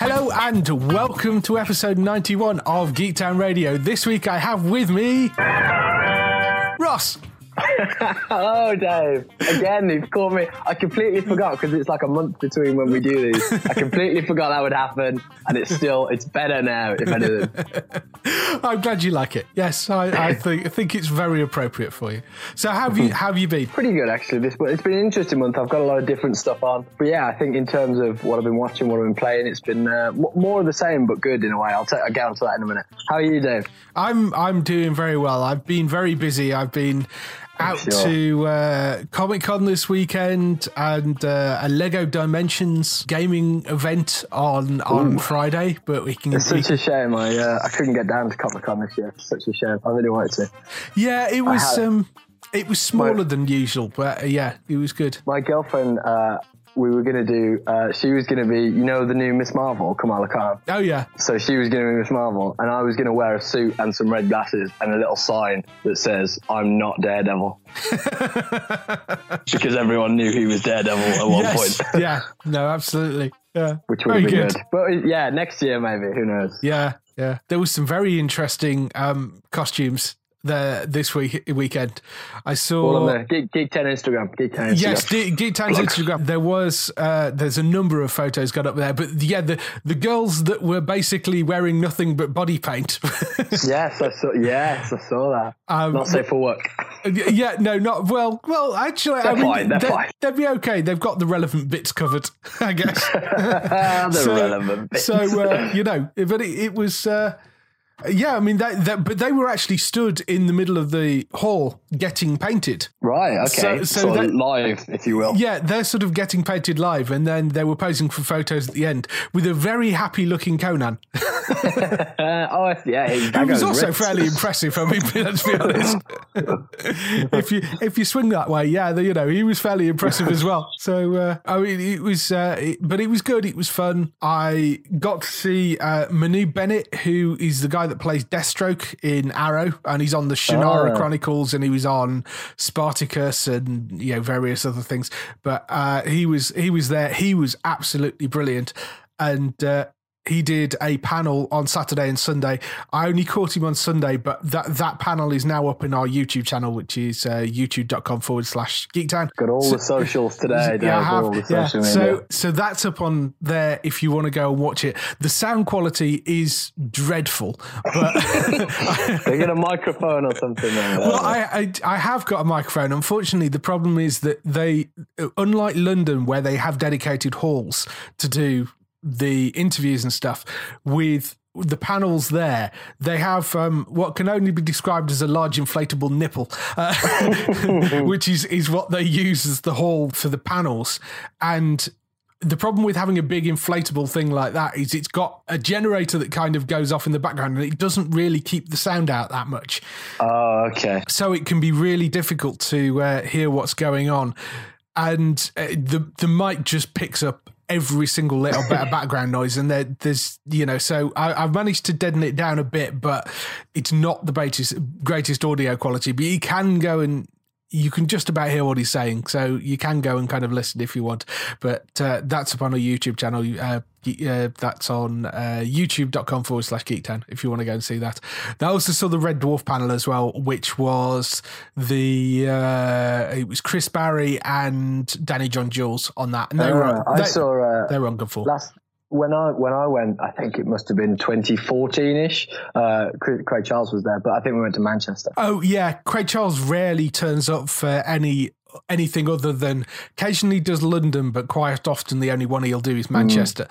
Hello and welcome to episode 91 of Geektown Radio. This week I have with me Ross. Hello, Dave. Again, you've caught me. I completely forgot because it's like a month between when we do these. I completely forgot that would happen, and it's still it's better now. If anything, I'm glad you like it. Yes, I, I think I think it's very appropriate for you. So how have you how have you been? pretty good actually. This it's been an interesting month. I've got a lot of different stuff on, but yeah, I think in terms of what I've been watching, what I've been playing, it's been uh, more of the same, but good in a way. I'll, t- I'll get onto that in a minute. How are you, Dave? I'm I'm doing very well. I've been very busy. I've been out Sure. to uh, Comic Con this weekend and uh, a Lego Dimensions gaming event on on Friday. But we can, It's we such a shame. I uh, I couldn't get down to Comic Con this year. It's such a shame. I really wanted to. yeah, it was um, it was smaller than usual, but uh, yeah, it was good. My girlfriend, uh, we were gonna do. Uh, she was gonna be, you know, the new Miss Marvel, Kamala Khan. Oh yeah, So she was going to be Miss Marvel, and I was going to wear a suit and some red glasses and a little sign that says "I'm not Daredevil," because everyone knew he was Daredevil at one yes, point, yeah, no, absolutely, yeah, which would very have been good. But yeah, next year maybe. Who knows? Yeah, yeah. There was some very interesting um, costumes there this week weekend. I saw. On the Geek, Geektown Instagram. Geektown Instagram. Yes, Ge- Geektown Instagram. There was uh, there's a number of photos got up there, but yeah, the the girls that were basically wearing nothing but body paint. yes, I saw. Yes, I saw that. Um, not safe for work. yeah, no, not well. Well, actually, I They're mean, fine, they're they- fine. they'd be okay. They've got the relevant bits covered, I guess. The relevant bits. So uh, you know, but it, it was. Uh, yeah, I mean that, that, but they were actually stood in the middle of the hall getting painted. right. Okay. so- so sort of that- live, if you will. Yeah, they're sort of getting painted live, and then they were posing for photos at the end with a very happy-looking Conan. Oh, yeah. He, was also fairly impressive. I mean, let's be honest. if you if you swing that way, yeah, you know he was fairly impressive as well. So uh, I mean, it was, uh, it, but it was good. It was fun. I got to see uh, Manu Bennett, who is the guy that plays Deathstroke in Arrow, and he's on the Shannara Oh. Chronicles, and he was on Spartacus, and you know various other things. But uh, he was he was there. He was absolutely brilliant, and. Uh, he did a panel on Saturday and Sunday. I only caught him on Sunday, but that, that panel is now up in our YouTube channel, which is uh, youtube.com forward slash geektown. Got all the socials today. Yeah, have. all the Yeah. social media. So, so that's up on there if you want to go and watch it. The sound quality is dreadful, but they get a microphone or something. Well, I, I I have got a microphone. Unfortunately, the problem is that they, unlike London, where they have dedicated halls to do the interviews and stuff, with the panels there, they have um, what can only be described as a large inflatable nipple, uh, which is is what they use as the hall for the panels, and. The problem with having a big inflatable thing like that is it's got a generator that kind of goes off in the background and it doesn't really keep the sound out that much oh, okay. so it can be really difficult to uh, hear what's going on, and uh, the the mic just picks up every single little bit of background noise, and there, there's you know, so I, I've managed to deaden it down a bit, but it's not the greatest greatest audio quality. But you can go and you can just about hear what he's saying. So you can go and kind of listen if you want. But uh, that's up on our YouTube channel. Uh, uh, that's on uh, youtube.com forward slash geektown if you want to go and see that. I also saw the Red Dwarf panel as well, which was the uh, it was Chris Barrie and Danny John Jules on that. And they were Uh, I they, saw uh, they were on good for. last when I when I went, I think it must have been 2014ish. Uh, Craig Craig Charles was there, but I think we went to Manchester. Oh yeah, Craig Charles rarely turns up for any anything other than occasionally does London, but quite often the only one he'll do is Manchester.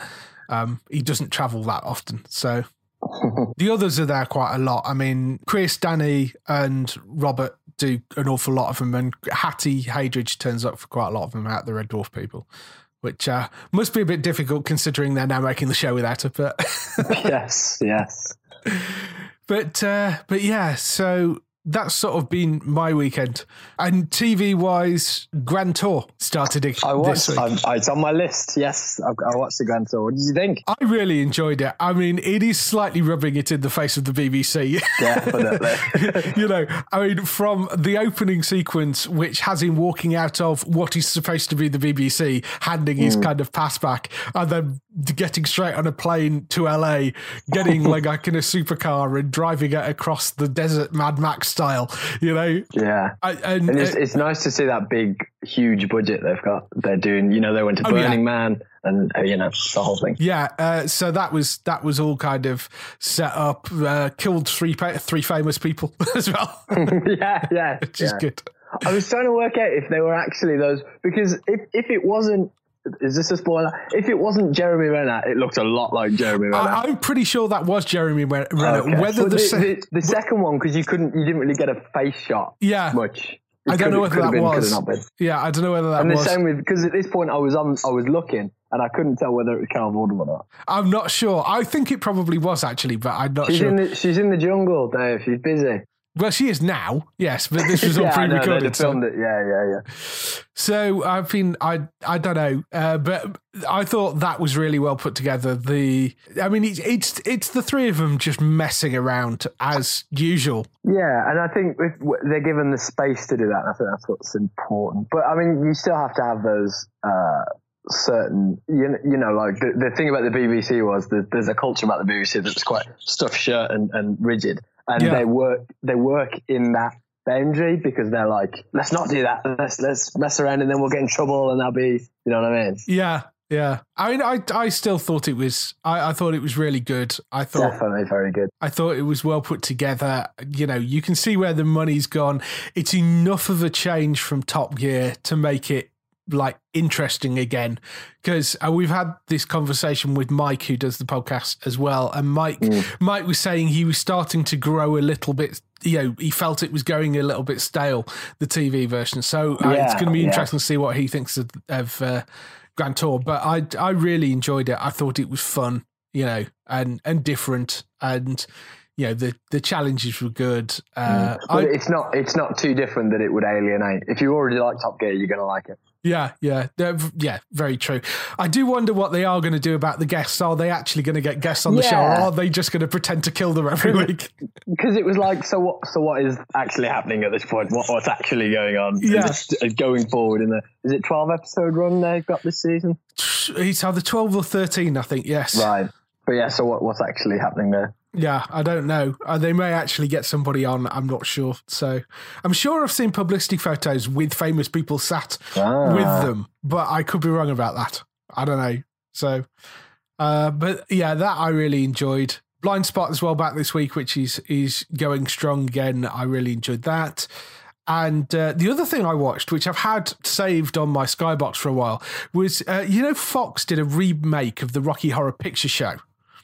Um, he doesn't travel that often, so the others are there quite a lot. I mean, Chris, Danny, and Robert do an awful lot of them, and Hattie Hayridge turns up for quite a lot of them out the Red Dwarf people. Which uh, must be a bit difficult considering they're now making the show without her. But yes, yes. But uh, but yeah, so that's sort of been my weekend. And TV wise, Grand Tour started ag- I this watched. week. I, uh, it's on my list. Yes, I, I watched the Grand Tour. What did you think? I really enjoyed it. I mean, it is slightly rubbing it in the face of the BBC. Definitely. you know, I mean, from the opening sequence, which has him walking out of what is supposed to be the BBC, handing his hmm. kind of pass back, and then getting straight on a plane to LA, getting like, like in a supercar and driving it across the desert Mad Max style, you know? yeah. I, and, And it's, uh, it's nice to see that big, huge budget they've got. They're doing, you know, they went to Oh, yeah. Burning Man and, uh, you know, the whole thing. yeah, uh, so that was that was all kind of set up. Uh, killed three pa- three famous people as well, yeah, yeah. which is good. I was trying to work out if they were actually those, because if, if it wasn't, is this a spoiler? If it wasn't Jeremy Renner, it looked a lot like Jeremy Renner. I, I'm pretty sure that was Jeremy Renner. Okay. Whether the, the, se- the, the second one, because you couldn't, you didn't really get a face shot yeah, much. I don't know whether that been, was. have not been. yeah, I don't know whether that And the was. same with because at this point I was on, I was looking and I couldn't tell whether it was Carol Vorderman or not. I'm not sure. I think it probably was actually, but I'm not She's sure. in the, she's in the jungle, Dave. She's busy. Well, she is now. Yes, but this was all yeah, pre-recorded. So- filmed it. Yeah, yeah, yeah. So I've been I I don't know, uh, but I thought that was really well put together. The I mean it's it's it's the three of them just messing around as usual. Yeah, and I think if they're given the space to do that, I think that's what's important. But I mean, you still have to have those uh, certain, you know, you know like the, the thing about the BBC was that there's a culture about the BBC that's quite stuffed shirt and, and rigid, and Yeah. they work they work in that boundary because they're like, let's not do that, let's let's mess around, and then we'll get in trouble, and that'll be, you know what I mean? Yeah, yeah. I mean I I still thought it was I, I thought it was really good. I thought Definitely very good. I thought it was well put together. You know, you can see where the money's gone. It's enough of a change from Top Gear to make it like interesting again. Because uh, we've had this conversation with Mike, who does the podcast as well, and Mike Mike was saying he was starting to grow a little bit. You know, he felt it was going a little bit stale, the TV version. So uh, it's going to be yeah. interesting to see what he thinks of, of uh, Grand Tour. But I I really enjoyed it. I thought it was fun, you know, and and different, and you know the the challenges were good. Uh, But I, it's not it's not too different that it would alienate. If you already like Top Gear, you're gonna like it. Yeah, yeah, yeah, very true. I do wonder what they are going to do about the guests. Are they actually going to get guests on the show, or are they just going to pretend to kill them every week? because it was like, so what? So what is actually happening at this point? What, what's actually going on? Yeah. Uh, going forward in the is it twelve episode run they've got this season? It's either twelve or thirteen, I think. Yes, Right. But yeah, so what, what's actually happening there? Yeah, I don't know. Uh, they may actually get somebody on. I'm not sure. So I'm sure I've seen publicity photos with famous people sat Ah. with them, but I could be wrong about that. I don't know. So, uh, but yeah, that I really enjoyed. Blind Spot as well back this week, which is is going strong again. I really enjoyed that. And uh, the other thing I watched, which I've had saved on my Skybox for a while, was uh, you know Fox did a remake of the Rocky Horror Picture Show.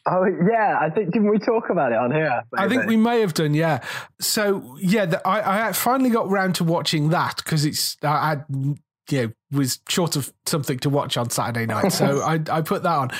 Oh yeah, I think didn't we talk about it on here? I think we may have done, yeah. So yeah, the, I, I finally got round to watching that because it's I, I you know was short of something to watch on Saturday night, so I I put that on,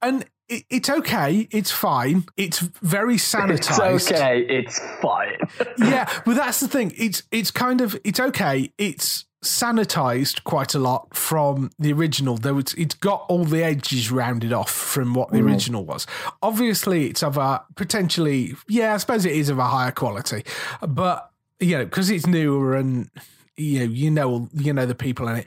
and it, it's okay, it's fine, it's very sanitized. It's okay. It's fine. yeah, but that's the thing. It's it's kind of it's okay. It's sanitized quite a lot from the original. Though it's it's got all the edges rounded off from what the original was. Obviously, it's of a potentially yeah. I suppose it is of a higher quality, but you know because it's newer and you know, you know, you know the people in it.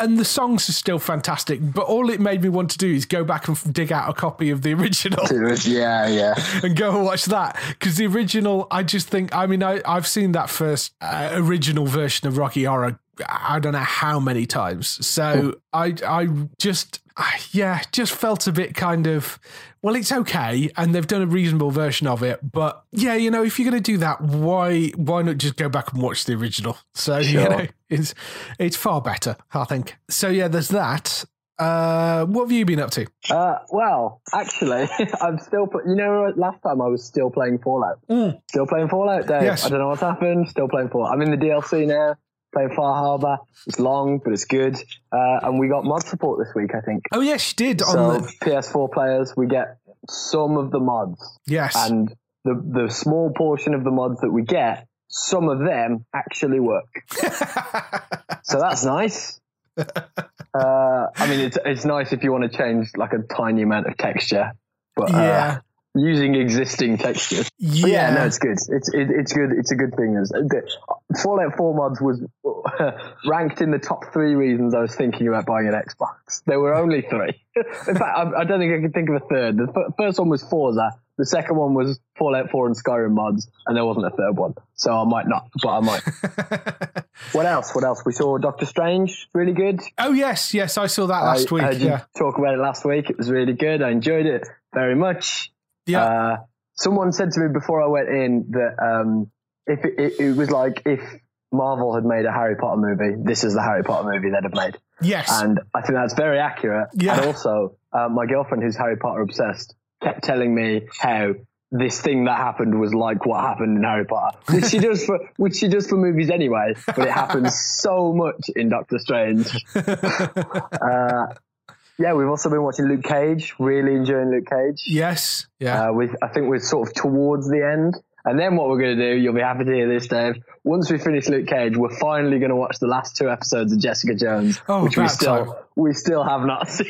And the songs are still fantastic, but all it made me want to do is go back and dig out a copy of the original yeah, yeah. and go and watch that because the original i just think i mean I, i've seen that first uh, original version of rocky horror i don't know how many times so i i just yeah just felt a bit kind of well it's okay and they've done a reasonable version of it but yeah you know if you're going to do that why why not just go back and watch the original so you know it's it's far better i think so yeah there's that uh what have you been up to Uh, well, actually, I'm still. You know, last time I was still playing Fallout. Still playing Fallout, Dave. Yes. I don't know what's happened. Still playing Fallout. I'm in the DLC now. Playing Far Harbor. It's long, but it's good. Uh, and we got mod support this week, I think. oh yes you did on the PS4 players, we get some of the mods, yes and the the small portion of the mods that we get, some of them actually work. so that's nice. Uh, I mean, it's it's nice if you want to change like a tiny amount of texture, but uh, yeah using existing textures. yeah, yeah, no, it's good. It's it, it's good. It's a good thing. Uh, the- Fallout 4 mods was ranked in the top three reasons I was thinking about buying an Xbox. There were only three. In fact, I, I don't think I can think of a third. The f- first one was Forza. The second one was Fallout 4 and Skyrim mods, and there wasn't a third one. So I might not, but I might. what else? What else? We saw Doctor Strange. Really good. Oh yes, yes, I saw that last I week. you Yeah, talk about it last week. It was really good. I enjoyed it very much. Yeah, Uh, someone said to me before I went in that um, if it, it, it was like if Marvel had made a Harry Potter movie, this is the Harry Potter movie they'd have made, yes, and I think that's very accurate. Yeah. And also, uh, my girlfriend, who's Harry Potter obsessed, kept telling me how this thing that happened was like what happened in Harry Potter, which she does for which she does for movies anyway, but it happens so much in Doctor Strange. uh, yeah, we've also been watching Luke Cage. Really enjoying Luke Cage. yes, yeah. Uh, with I think we're sort of towards the end. And then what we're going to do, you'll be happy to hear this, Dave. Once we finish Luke Cage, we're finally going to watch the last two episodes of Jessica Jones, Oh, which we still time. we still have not seen.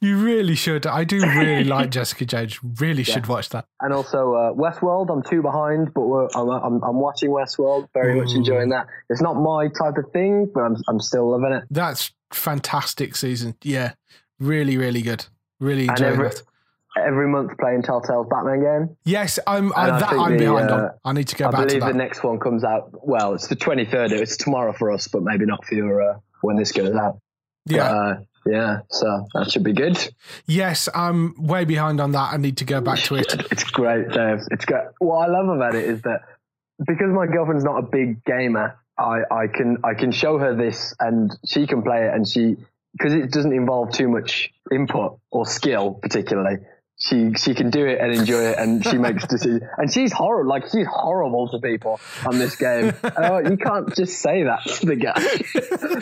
you really should. I do really like Jessica Jones. Really should watch that. and also uh, Westworld. I'm two behind, but we're, I'm, I'm I'm watching Westworld. Very much enjoying that. It's not my type of thing, but I'm I'm still loving it. That's fantastic season. Yeah, really, really good. Really enjoying every, it. every month playing Telltale's Batman game. Yes, I'm. I, that I'm the, behind on. uh, I need to go I back to believe the next one comes out. Well, it's the 23rd. It's tomorrow for us, but maybe not for you uh, when this goes out. yeah. Uh, yeah, so that should be good. yes, I'm way behind on that. I need to go back to it. It's great, Dave. It's great. What I love about it is that because my girlfriend's not a big gamer, I, I can I can show her this and she can play it and she because it doesn't involve too much input or skill particularly. She she can do it and enjoy it and she makes decisions and she's horrible like she's horrible to people on this game. And I'm like, you can't just say that to the guy.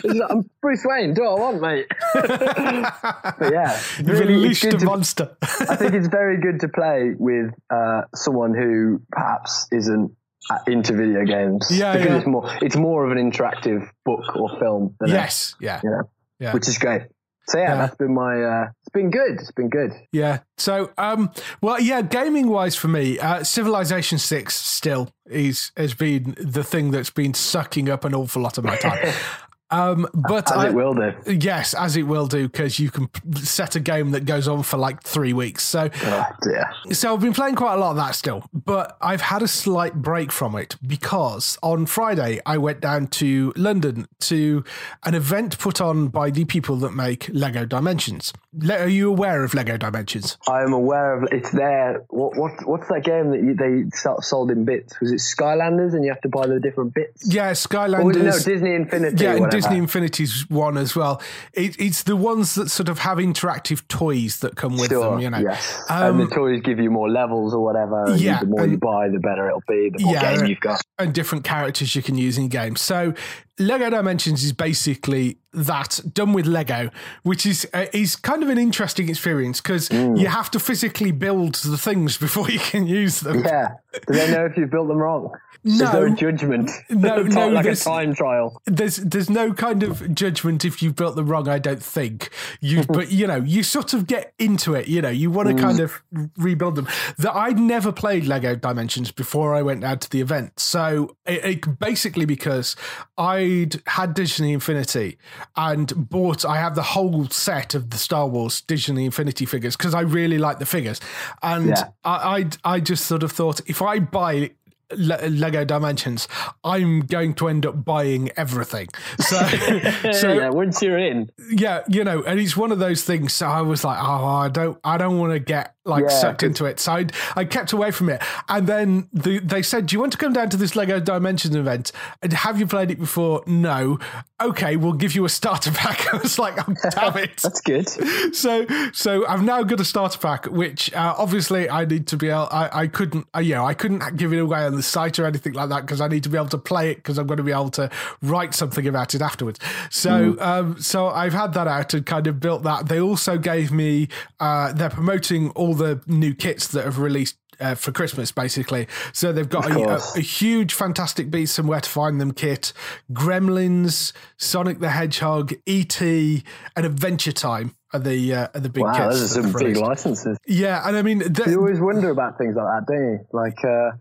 Like, I'm Bruce Wayne. Do what I want, mate. but yeah, You've really, unleashed good a monster. I think it's very good to play with uh, someone who perhaps isn't uh, into video games. Yeah, because yeah. it's more it's more of an interactive book or film. Than yes, yeah, you know, yeah. which is great. So yeah, Yeah. that's been my. Uh, it's been good. It's been good. Yeah. So, um, well, yeah, gaming wise for me, uh, Civilization Six still is has been the thing that's been sucking up an awful lot of my time. Um, but As I, it will do. yes, as it will do, because you can set a game that goes on for like three weeks. So, Oh dear. so I've been playing quite a lot of that still, but I've had a slight break from it because on Friday I went down to London to an event put on by the people that make Lego Dimensions. Le- are you aware of Lego Dimensions? I am aware of it's there. What, what what's that game that you, they so- sold in bits? Was it Skylanders, and you have to buy the different bits? Yeah, Or was it, Skylanders. no, Disney Infinity. yeah, or. Disney Infinity's one as well. It, it's the ones that sort of have interactive toys that come with Sure, them, you know. Yes. Um, and the toys give you more levels or whatever. and Yeah, The more you buy, the better it'll be. The more Yeah, game you've got. and different characters you can use in games. So Lego Dimensions is basically that done with Lego, which is uh, is kind of an interesting experience because Mm. you have to physically build the things before you can use them. Yeah. Do they know if you've built them wrong? No. there a judgment? No, no, like a there's- time trial. There's there's no kind of judgment if you've built them wrong. I don't think you, but you know, you sort of get into it. You know, you want to kind of rebuild them. That I'd never played Lego Dimensions before I went out to the event, so it, it, basically because I I'd had Disney Infinity and bought. I have the whole set of the Star Wars Disney Infinity figures because I really like the figures, and Yeah. I, I I just sort of thought if I buy. Lego Dimensions, I'm going to end up buying everything. So, so yeah, once you're in, yeah, you know, and it's one of those things. So I was like, oh, I don't, I don't want to get like Yeah, sucked into it. So I, I kept away from it. And then the, they said, do you want to come down to this Lego Dimensions event? And have you played it before? No. Okay, we'll give you a starter pack. I was like, oh, damn it. that's good. so, so I've now got a starter pack, which uh, obviously I need to be able. I, I couldn't, uh, you know, I couldn't give it away on the site or anything like that because I need to be able to play it because I'm going to be able to write something about it afterwards. So, um, so I've had that out and kind of built that. They also gave me. Uh, they're promoting all the new kits that have released. Uh, for Christmas, basically. So they've got a, a, a huge Fantastic Beasts and Where to Find Them kit, Gremlins, Sonic the Hedgehog, E.T., and Adventure Time are the uh, are the big Wow, kits. those are some big licenses. Yeah, and I mean, the, You always wonder about things like that, don't you? Like, uh,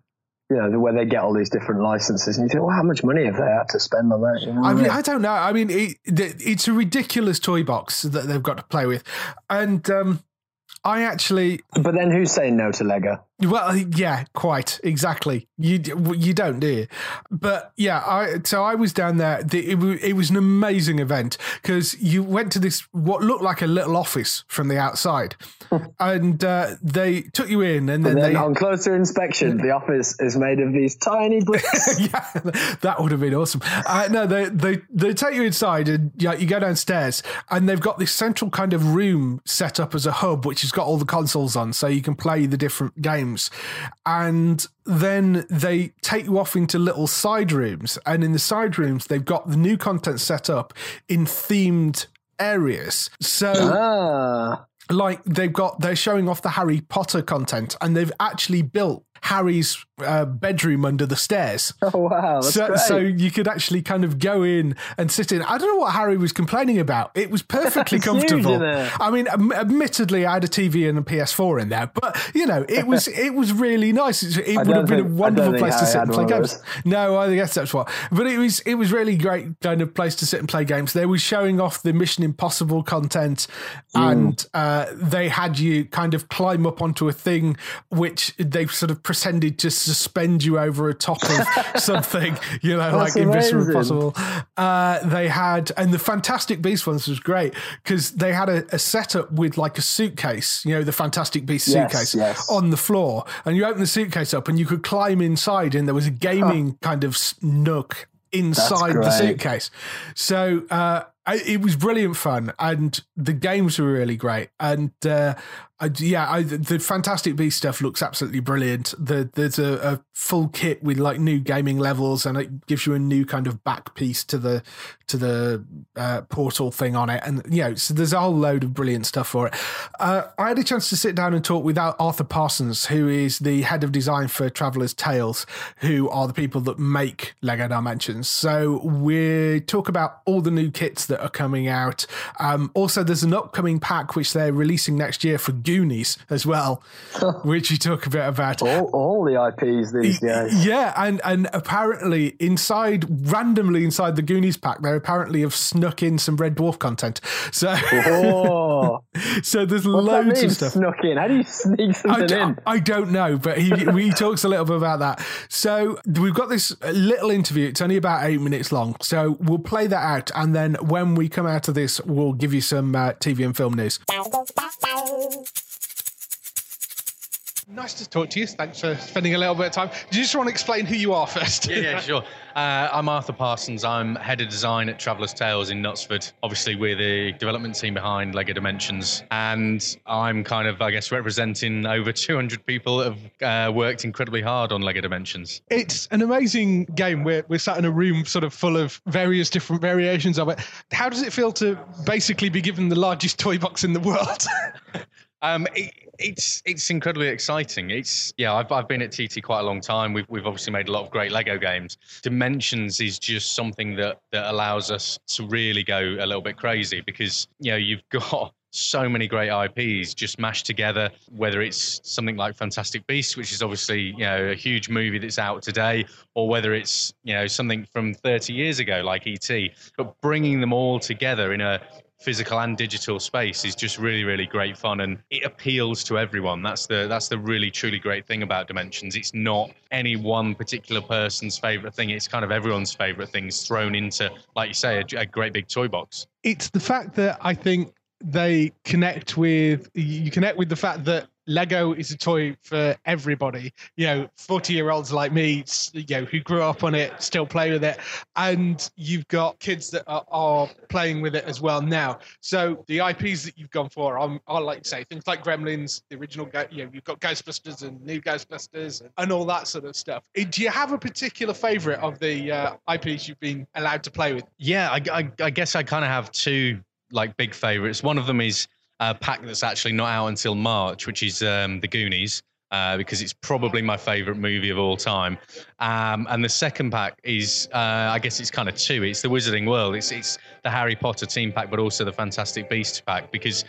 you know, where they get all these different licenses, and you think, well, how much money have they had to spend on that? You know I mean, I don't know. I mean, it, it's a ridiculous toy box that they've got to play with, and um, I actually, but then who's saying no to Lego? Well, yeah, quite exactly. You you don't do you? But yeah, I so I was down there. The, it, it was an amazing event because you went to this what looked like a little office from the outside, and uh, they took you in, and then, And then they on closer inspection, the office is made of these tiny bricks. yeah, that would have been awesome. Uh, no, they they they take you inside and yeah, you go downstairs, and they've got this central kind of room set up as a hub, which has got all the consoles on, so you can play the different games. And then they take you off into little side rooms, and in the side rooms, they've got the new content set up in themed areas. So ah, like they've got they're showing off the Harry Potter content and they've actually built Harry's uh, bedroom under the stairs. oh wow, So, so you could actually kind of go in and sit in. I don't know what Harry was complaining about. It was perfectly huge, comfortable. I mean, admittedly, I had a TV and a PS4 in there, but you know, it was it was really nice. It, it would have been think- a wonderful place to sit and play games. No, I guess that's what. But it was it was really great kind of place to sit and play games. They were showing off the Mission Impossible content, Mm. and uh, they had you kind of climb up onto a thing which they sort of pretended to suspend you over a top of something. You know, That's like in amazing. Impossible. Uh, they had, and the Fantastic Beast ones was great because they had a, a setup with like a suitcase. You know, the Fantastic Beast Yes, suitcase yes. on the floor, and you open the suitcase up, and you could climb inside, and there was a gaming kind of nook inside the suitcase. So uh, it was brilliant fun, and the games were really great. And uh, I, yeah, I, the Fantastic Beast stuff looks absolutely brilliant. The, there's a, a full kit with like new gaming levels, and it gives you a new kind of back piece to the to the uh, portal thing on it, and you know, so there's a whole load of brilliant stuff for it. Uh, I had a chance to sit down and talk with Arthur Parsons, who is the head of design for Traveller's Tales, who are the people that make Lego Dimensions. So we talk about all the new kits that are coming out. Um, also, there's an upcoming pack which they're releasing next year for Goonies as well, which we talk a bit about. all, all the IPs these days. Yeah, and and apparently inside, randomly inside the Goonies pack, they apparently have snuck in some Red Dwarf content. So, Oh, so there's what's that loads mean? of stuff. Snuck in? How do you sneak I, something d- in? I don't know, but he he talks a little bit about that. So we've got this little interview. It's only about eight minutes long. So we'll play that out, and then when we come out of this, we'll give you some uh, TV and film news. Nice to talk to you. Thanks for spending a little bit of time. Do you just want to explain who you are first? Yeah, yeah, sure. Uh, I'm Arthur Parsons. I'm head of design at Traveller's Tales in Knutsford. Obviously, we're the development team behind Lego Dimensions, and I'm kind of, I guess, representing over 200 people that have uh, worked incredibly hard on Lego Dimensions. it's an amazing game. We're, we're sat in a room sort of full of various different variations of it. How does it feel to basically be given the largest toy box in the world? Um, it, it's it's incredibly exciting. It's yeah, I've I've been at TT quite a long time. We've we've obviously made a lot of great Lego games. Dimensions is just something that that allows us to really go a little bit crazy because you know you've got so many great IPs just mashed together, whether it's something like Fantastic Beasts, which is obviously, you know, a huge movie that's out today, or whether it's, you know, something from 30 years ago like ET, but bringing them all together in a physical and digital space is just really really great fun and it appeals to everyone. That's the that's the really truly great thing about dimensions. It's not any one particular person's favorite thing. It's kind of everyone's favorite things thrown into like you say a, a great big toy box. It's the fact that i think they connect with you connect with the fact that Lego is a toy for everybody. You know, 40 year olds like me, you know, who grew up on it, still play with it. And you've got kids that are, are playing with it as well now. So the IPs that you've gone for are, are like to say, things like Gremlins, the original, you know, you've got Ghostbusters and new Ghostbusters and, and all that sort of stuff. Eh, do you have a particular favorite of the uh, IPs you've been allowed to play with? Yeah, I, I, I guess I kind of have two like big favorites. One of them is a pack that's actually not out until March, which is um, The Goonies. Uh, because it's probably my favorite movie of all time. Um, and the second pack is, uh, I guess it's kind of two. It's the Wizarding World. It's it's the Harry Potter team pack, but also the Fantastic Beasts pack because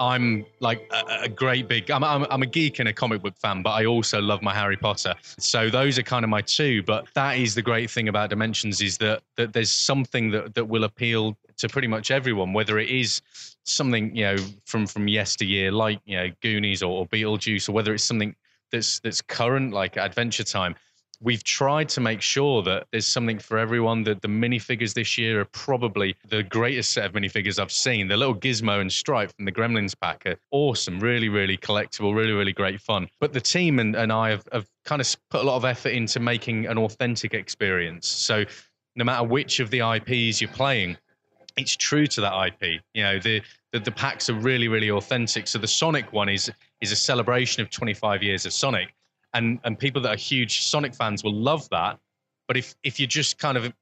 I'm like a, a great big. I'm, I'm, I'm a geek and a comic book fan, but I also love my Harry Potter. So those are kind of my two. But that is the great thing about Dimensions is that that there's something that that will appeal to pretty much everyone, whether it is something you know from from yesteryear, like you know Goonies or, or Beetlejuice, or whether it's something that's that's current, like Adventure Time we've tried to make sure that there's something for everyone. That the minifigures this year are probably the greatest set of minifigures I've seen. The little Gizmo and Stripe from the Gremlins pack are awesome, really, really collectible, really, really great fun. But the team and, and I have, have kind of put a lot of effort into making an authentic experience. So no matter which of the IPs you're playing, it's true to that IP. You know, the, the the packs are really, really authentic. So the Sonic one is is a celebration of 25 years of Sonic and and people that are huge Sonic fans will love that. But if if you just kind of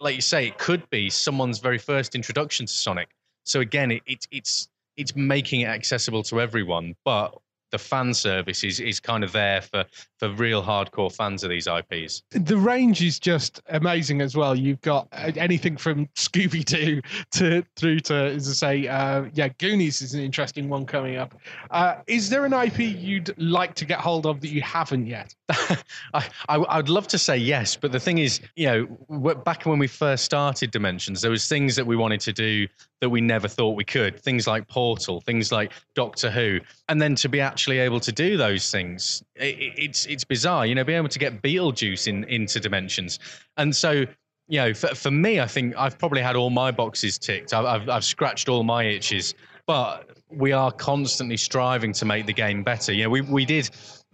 like you say, it could be someone's very first introduction to Sonic. So again, it, it it's it's making it accessible to everyone, but the fan service is, is kind of there for, for real hardcore fans of these IPs. The range is just amazing as well. You've got uh, anything from Scooby Doo to through to, as I say, uh, yeah, Goonies is an interesting one coming up. Uh, is there an IP you'd like to get hold of that you haven't yet? I, I would love to say yes, but the thing is, you know, back when we first started Dimensions, there was things that we wanted to do that we never thought we could. Things like Portal, things like Doctor Who, and then to be actually able to do those things, it, it's it's bizarre. You know, being able to get Beetlejuice in into dimensions, and so you know, for, for me, I think I've probably had all my boxes ticked. I've, I've, I've scratched all my itches, but we are constantly striving to make the game better. You know, we we did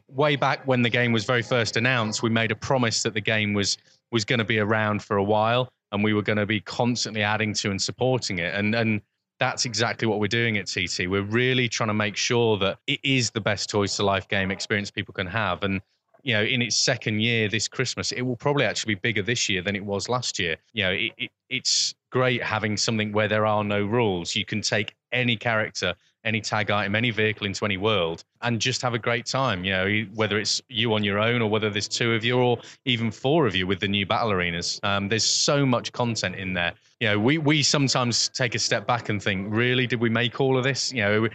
way back when the game was very first announced. We made a promise that the game was was going to be around for a while and we were going to be constantly adding to and supporting it. And and that's exactly what we're doing at TT. We're really trying to make sure that it is the best Toys to Life game experience people can have. And you know, in its second year this Christmas, it will probably actually be bigger this year than it was last year. You know, it, it, it's great having something where there are no rules. You can take any character any tag item, any vehicle into any world, and just have a great time. You know, whether it's you on your own or whether there's two of you or even four of you with the new battle arenas. Um, there's so much content in there. You know, we we sometimes take a step back and think, really, did we make all of this? You know.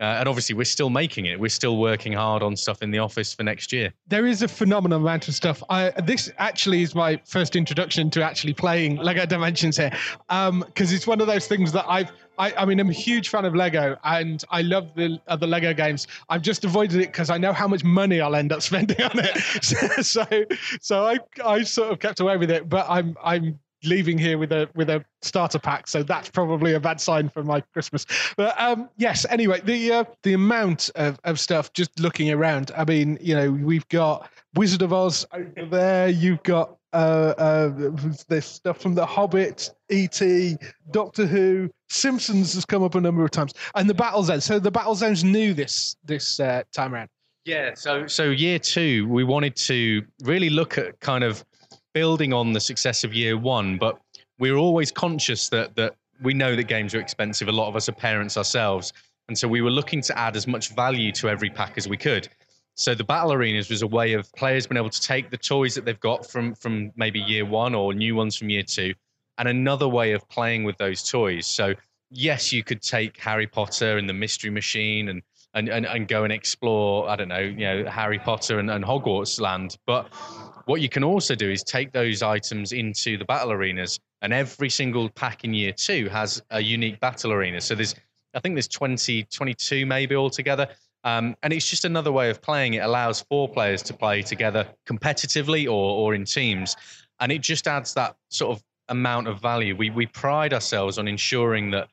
Uh, and obviously, we're still making it. We're still working hard on stuff in the office for next year. There is a phenomenal amount of stuff. I, this actually is my first introduction to actually playing Lego Dimensions here, because um, it's one of those things that I've I, I, mean, I'm a huge fan of Lego, and I love the other Lego games. I've just avoided it because I know how much money I'll end up spending on it. so, so I, I sort of kept away with it. But I'm, I'm leaving here with a with a starter pack, so that's probably a bad sign for my Christmas. But um, yes, anyway, the uh, the amount of, of stuff just looking around. I mean, you know, we've got Wizard of Oz over there. You've got uh, uh, stuff from The Hobbit, E.T., Doctor Who, Simpsons has come up a number of times, and the Battle Zone. So the Battle Zone's new this this uh, time around. Yeah. So so year two, we wanted to really look at kind of building on the success of year one, but we were always conscious that that we know that games are expensive. A lot of us are parents ourselves, and so we were looking to add as much value to every pack as we could. So the battle arenas was a way of players being able to take the toys that they've got from from maybe year one or new ones from year two, and another way of playing with those toys. So yes, you could take Harry Potter and the Mystery Machine and and, and, and go and explore, I don't know, you know, Harry Potter and, and Hogwarts land. But what you can also do is take those items into the battle arenas, and every single pack in year two has a unique battle arena. So there's, I think there's 20, 22 maybe altogether. Um, and it's just another way of playing. It allows four players to play together competitively or, or in teams. And it just adds that sort of amount of value. We, we pride ourselves on ensuring that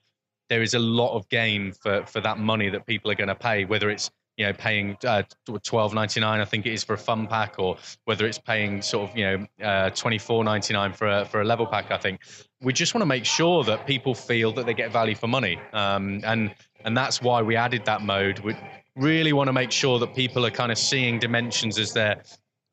there is a lot of game for, for that money that people are going to pay, whether it's you know paying uh, 12.99 i think it is for a fun pack or whether it's paying sort of you know uh, 24.99 for a, for a level pack i think we just want to make sure that people feel that they get value for money um, and and that's why we added that mode we really want to make sure that people are kind of seeing dimensions as their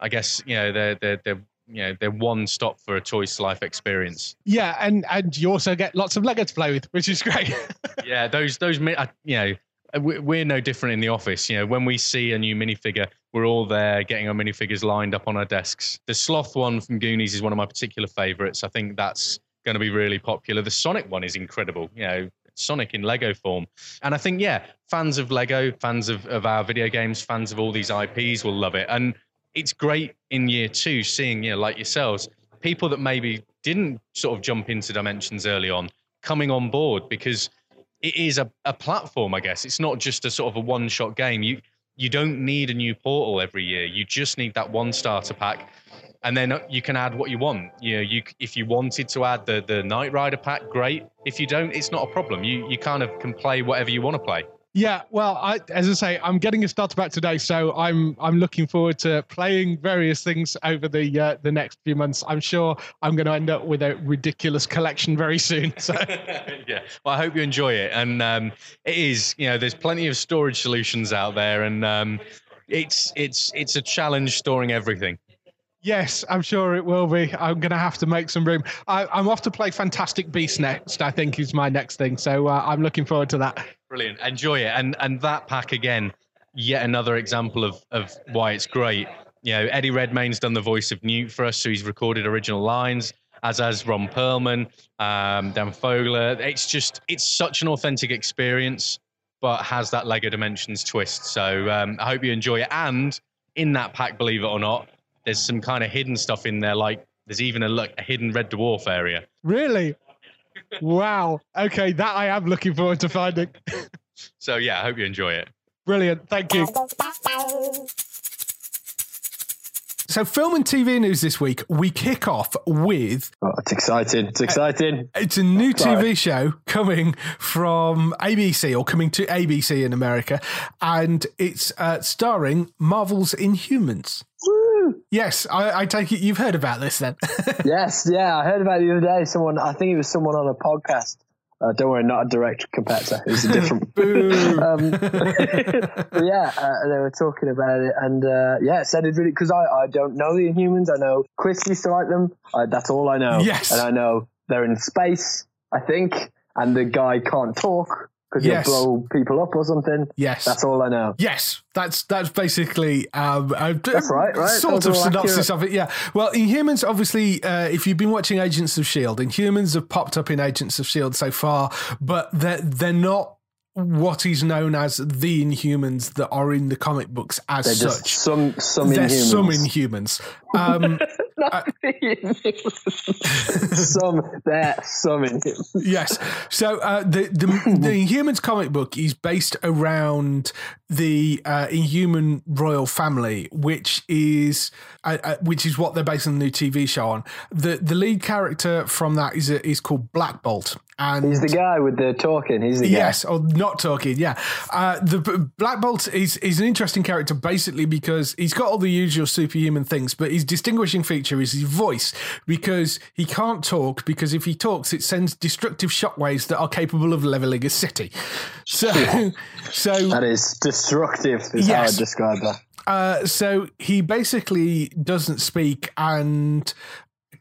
i guess you know their their, their you know they're one stop for a choice life experience. Yeah, and and you also get lots of Lego to play with, which is great. yeah, those those you know we're no different in the office. You know, when we see a new minifigure, we're all there getting our minifigures lined up on our desks. The sloth one from Goonies is one of my particular favorites. I think that's going to be really popular. The Sonic one is incredible. You know, Sonic in Lego form. And I think, yeah, fans of Lego, fans of, of our video games, fans of all these IPs will love it. And it's great in year two seeing, you know, like yourselves, people that maybe didn't sort of jump into dimensions early on coming on board because it is a, a platform, I guess. It's not just a sort of a one shot game. You you don't need a new portal every year. You just need that one starter pack. And then uh, you can add what you want. You know, you if you wanted to add the the Knight Rider pack, great. If you don't, it's not a problem. You you kind of can play whatever you want to play. Yeah, well, I, as I say, I'm getting a starter pack today, so I'm I'm looking forward to playing various things over the uh, the next few months. I'm sure I'm going to end up with a ridiculous collection very soon. So yeah, well, I hope you enjoy it, and um, it is you know there's plenty of storage solutions out there, and um, it's it's it's a challenge storing everything. Yes, I'm sure it will be. I'm going to have to make some room. I, am off to play Fantastic Beast next. I think is my next thing, so uh, I'm looking forward to that. Brilliant, enjoy it, and and that pack again, yet another example of of why it's great. You know, Eddie Redmayne's done the voice of Newt for us, so he's recorded original lines. As has Ron Perlman, um, Dan Fogler. It's just it's such an authentic experience, but has that Lego Dimensions twist. So um, I hope you enjoy it. And in that pack, believe it or not, there's some kind of hidden stuff in there, like there's even a look a hidden red dwarf area. Really? Wow. Okay, that I am looking forward to finding. so yeah, I hope you enjoy it. Brilliant. Thank you. So, film and TV news this week, we kick off with. Oh, it's exciting. It's exciting. It's a new Sorry. TV show coming from ABC or coming to ABC in America, and it's uh, starring Marvel's Inhumans. Yes, I, I, take it you've heard about this then. yes, yeah, I heard about it the other day. Someone, I think it was someone on a podcast. Uh, don't worry, not a direct competitor. It's a different. um, yeah, uh, they were talking about it, and uh, yeah, said it sounded really because I, I don't know the Inhumans. I know Chris used to like them. I, that's all I know. Yes, and I know they're in space. I think, and the guy can't talk because yes. you'll blow people up or something. Yes, that's all I know. Yes, that's that's basically um, a, that's right, right? Sort of synopsis accurate. of it. Yeah. Well, Inhumans, obviously, uh, if you've been watching Agents of Shield, Inhumans have popped up in Agents of Shield so far, but they're they're not what is known as the Inhumans that are in the comic books as They're such. some some They're Inhumans. some Inhumans. Um, uh, some they're some Inhumans. yes. So uh, the the the Inhumans comic book is based around the uh, Inhuman royal family, which is uh, uh, which is what they're basing the new TV show on. the The lead character from that is is called Black Bolt, and he's the guy with the talking. He's the yes, or not talking. Yeah, uh, the Black Bolt is is an interesting character basically because he's got all the usual superhuman things, but his distinguishing feature is his voice because he can't talk because if he talks, it sends destructive shockwaves that are capable of leveling a city. So, so that is destructive. Is yes. how I describe that. Uh, so he basically doesn't speak and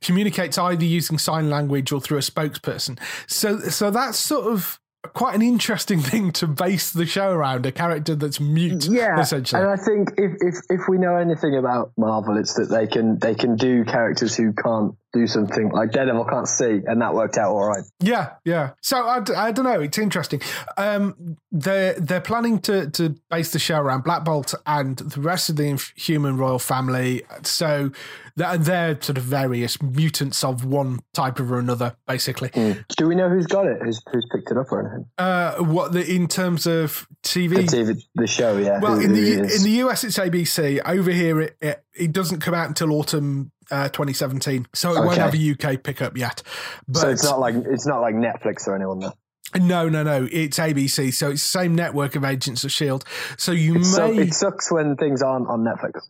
communicates either using sign language or through a spokesperson. So, so that's sort of quite an interesting thing to base the show around a character that's mute yeah essentially. and i think if, if if we know anything about marvel it's that they can they can do characters who can't do something like Daredevil can't see, and that worked out all right. Yeah, yeah. So I, d- I don't know. It's interesting. Um, they're they're planning to to base the show around Black Bolt and the rest of the human royal family. So they're, they're sort of various mutants of one type or another, basically. Do we know who's got it? Who's who's picked it up or anything? Uh, what the in terms of The TV? TV, the show, yeah. Well, who- in the who is. in the US it's ABC. Over here it it, it doesn't come out until autumn uh, 2017, so it won't have a UK pickup yet. But so it's not like it's not like Netflix or anyone though. No, no, no, it's ABC, so it's the same network of Agents of Shield. So you So may it sucks when things aren't on Netflix.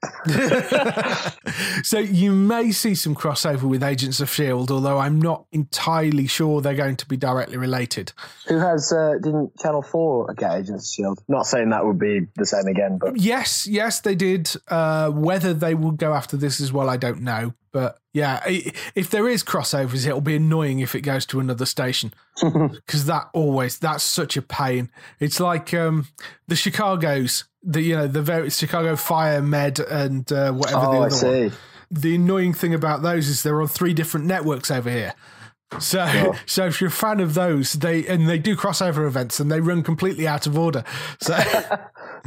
so you may see some crossover with Agents of Shield, although I'm not entirely sure they're going to be directly related. Who has uh, didn't Channel Four get Agents of Shield? Not saying that would be the same again, but Yes, yes, they did. Uh, whether they will go after this as well, I don't know. But yeah, if there is crossovers, it'll be annoying if it goes to another station because that always that's such a pain. It's like um, the Chicago's, the you know the very Chicago Fire Med and uh, whatever the oh, I other one. see. The annoying thing about those is they're on three different networks over here. So, so if you're a fan of those, they and they do crossover events and they run completely out of order. So.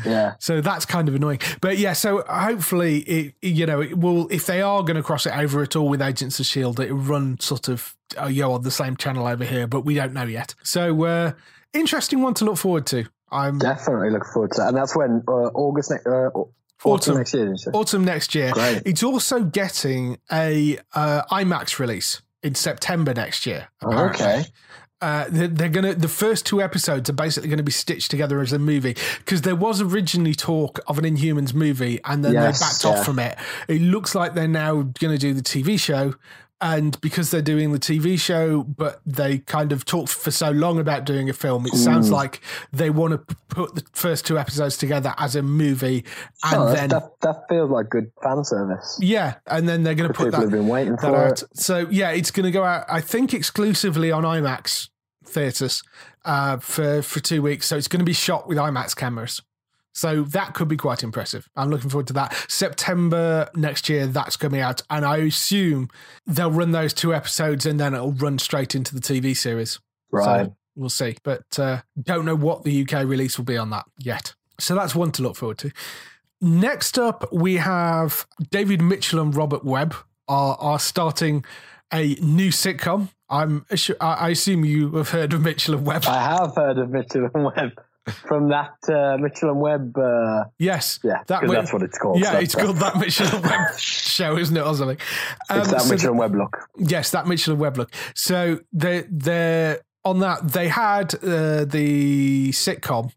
Yeah, So that's kind of annoying. But yeah, so hopefully it you know it will if they are going to cross it over at all with Agents of Shield, it will run sort of you know on the same channel over here, but we don't know yet. So uh interesting one to look forward to. I'm definitely looking forward to that. And that's when uh, August next, uh, autumn. Autumn. next year. Did you say? autumn next year. Great. It's also getting a uh, IMAX release in September next year. apparently. Okay. Uh, they're, they're gonna. The first two episodes are basically going to be stitched together as a movie because there was originally talk of an Inhumans movie, and then Yes, they backed yeah. off from it. It looks like they're now going to do the TV show, and because they're doing the TV show, but they kind of talked for so long about doing a film, it sounds Mm. like they want to put the first two episodes together as a movie, and Oh, then that, that feels like good fan service. yeah, and then they're going to put that who've been waiting for out. it. So yeah, it's going to go out. I think exclusively on IMAX theaters uh, for for two weeks. So it's going to be shot with IMAX cameras. So that could be quite impressive. I'm looking forward to that. September next year, that's coming out, and I assume they'll run those two episodes, and then it'll run straight into the TV series. Right. So we'll see, but uh, don't know what the UK release will be on that yet. So that's one to look forward to. Next up, we have David Mitchell and Robert Webb are, are starting a new sitcom. I'm I I assume you have heard of Mitchell and Webb. I have heard of Mitchell and Webb from that uh, Mitchell and Webb. Uh, yes, yeah, that that's what it's called. Yeah, So it's called that Mitchell and Webb show, isn't it, or something? Um, It's that so Mitchell and Webb look. Yes, that Mitchell and Webb look. So they they're on that. They had uh, the sitcom,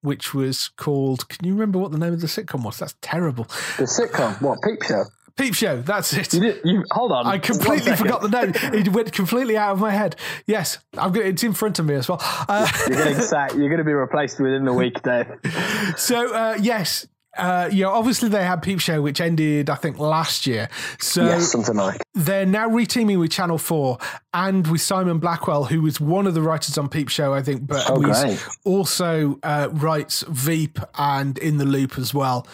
which was called. Can you remember what the name of the sitcom was? That's terrible. The sitcom, what Peep Show? Peep Show. That's it. You did. You hold on. I completely forgot the name. It went completely out of my head. Yes, I'm gonna, it's in front of me as well. Uh, You're getting sacked. You're going to be replaced within the week, Dave. so uh, yes, uh, you know, obviously they had Peep Show, which ended I think last year. So yes, something like. they're now reteaming with Channel 4 and with Simon Blackwell, who was one of the writers on Peep Show, I think, but Oh, also uh, writes Veep and In the Loop as well.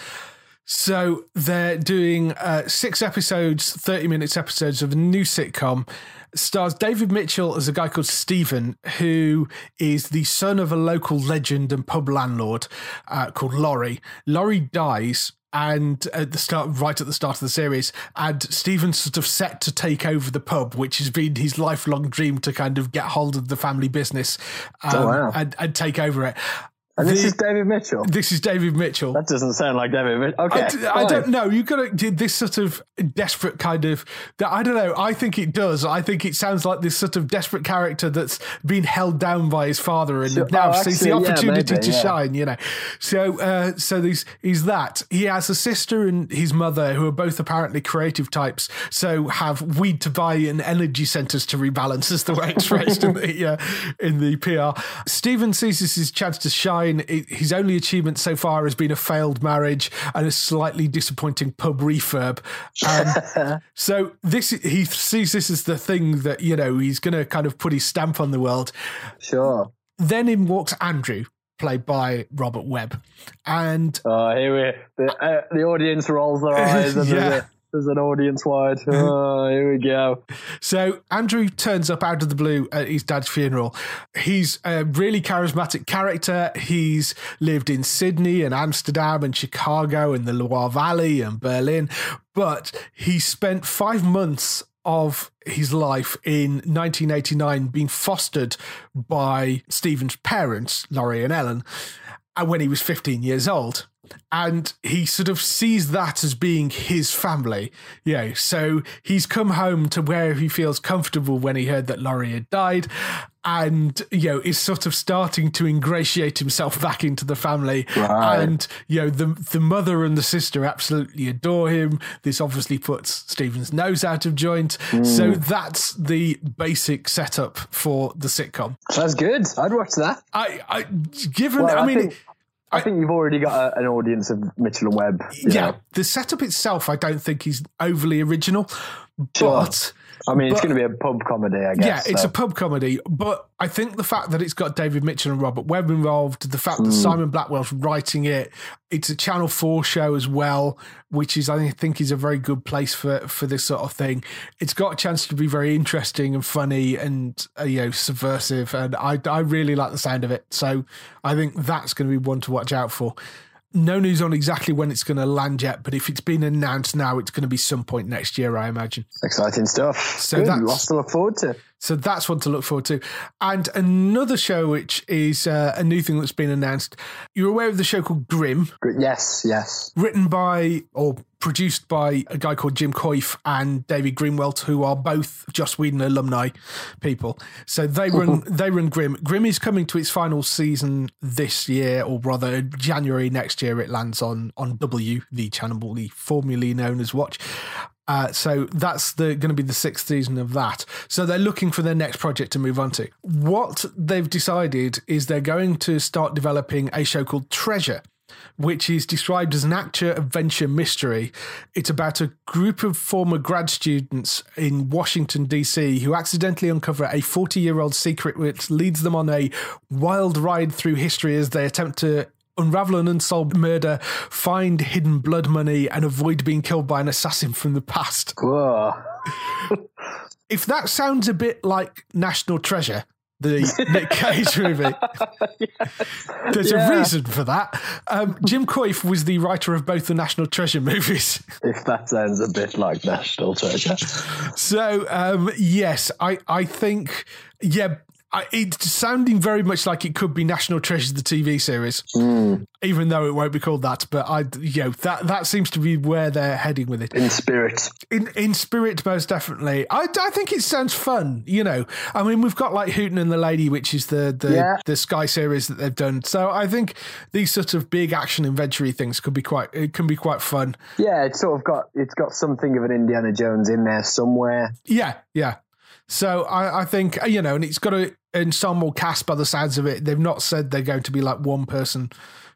So they're doing uh, six episodes, 30 minutes episodes of a new sitcom. Stars David Mitchell as a guy called Stephen, who is the son of a local legend and pub landlord uh, called Laurie. Laurie dies and at the start right at the start of the series and Stephen's sort of set to take over the pub which has been his lifelong dream to kind of get hold of the family business um, Oh, wow. and, and take over it And this is David Mitchell. this is David Mitchell That doesn't sound like David Mitchell. Okay. I, d- I don't know. You've got to do this sort of desperate kind of. that- I don't know. I think it does. I think it sounds like this sort of desperate character that's been held down by his father and Sure. now Oh, sees the actually, yeah, opportunity maybe, to yeah. shine. You know. So, uh, so he's he's that. He has a sister and his mother who are both apparently creative types. So have weed to buy and energy centers to rebalance, is the way it's phrased in the uh, in the PR. Stephen sees this as his chance to shine. His only achievement so far has been a failed marriage and a slightly disappointing pub refurb. Um, so this he sees this as the thing that you know he's going to kind of put his stamp on the world. Sure. Then in walks Andrew, played by Robert Webb, and Oh, here we the, uh, the audience rolls their eyes and Yeah. There's an audience wide. Oh, here we go. So Andrew turns up out of the blue at his dad's funeral. He's a really charismatic character. He's lived in Sydney and Amsterdam and Chicago and the Loire Valley and Berlin, but he spent five months of his life in 1989 being fostered by Stephen's parents, Laurie and Ellen, uh, when he was 15 years old and he sort of sees that as being his family. Yeah, so he's come home to where he feels comfortable when he heard that Laurie had died, and you know is sort of starting to ingratiate himself back into the family. Right. And you know the the mother and the sister absolutely adore him. This obviously puts Stephen's nose out of joint. So hmm. that's the basic setup for the sitcom. That's good. I'd watch that. I, I given, Well, I I mean. think- I think you've already got a, an audience of Mitchell and Webb. yeah, know. the setup itself, I don't think is overly original, Sure. but I mean, it's going to be a pub comedy, I guess. yeah, it's so. a pub comedy. But I think the fact that it's got David Mitchell and Robert Webb involved, the fact Hmm. that Simon Blackwell's writing it, it's a Channel Four show as well, which is I think is a very good place for for this sort of thing. It's got a chance to be very interesting and funny and uh, you know subversive, and I I really like the sound of it. So I think that's going to be one to watch out for. No news on exactly when it's going to land yet, but if it's been announced now, it's going to be some point next year, I imagine. exciting stuff. So good. that's- lots to look forward to. So that's one to look forward to. And another show, which is uh, a new thing that's been announced. You're aware of the show called Grimm, Yes, yes. written by or produced by a guy called Jim Kouf and David Greenwalt, who are both Joss Whedon alumni people. So they run they run Grimm. Grimm is coming to its final season this year, or rather January next year. It lands on on W, the channel, the formerly known as Watch. Uh, so that's the going to be the sixth season of that. So they're looking for their next project to move on to. What they've decided is they're going to start developing a show called Treasure, which is described as an action adventure mystery. It's about a group of former grad students in Washington, D.C., who accidentally uncover a 40 year old secret which leads them on a wild ride through history as they attempt to unravel an unsolved murder, find hidden blood money, and avoid being killed by an assassin from the past. If that sounds a bit like National Treasure, the Nick Cage movie. There's Yeah. a reason for that. Um, Jim Kouf was the writer of both the National Treasure movies. If that sounds a bit like National Treasure. So, um, yes, I, I think, yeah, I, it's sounding very much like it could be National Treasure, the TV series, hmm. even though it won't be called that. But I, you know, that that seems to be where they're heading with it. In spirit. In in spirit, most definitely. I, I think it sounds fun. You know, I mean, we've got like Hooten and the Lady, which is the the, Yeah. the Sky series that they've done. So I think these sort of big action inventory things could be quite it can be quite fun. Yeah, it's sort of got it's got something of an Indiana Jones in there somewhere. Yeah, yeah. So I, I think you know, and it's got a ensemble cast by the sides of it. They've not said they're going to be like one person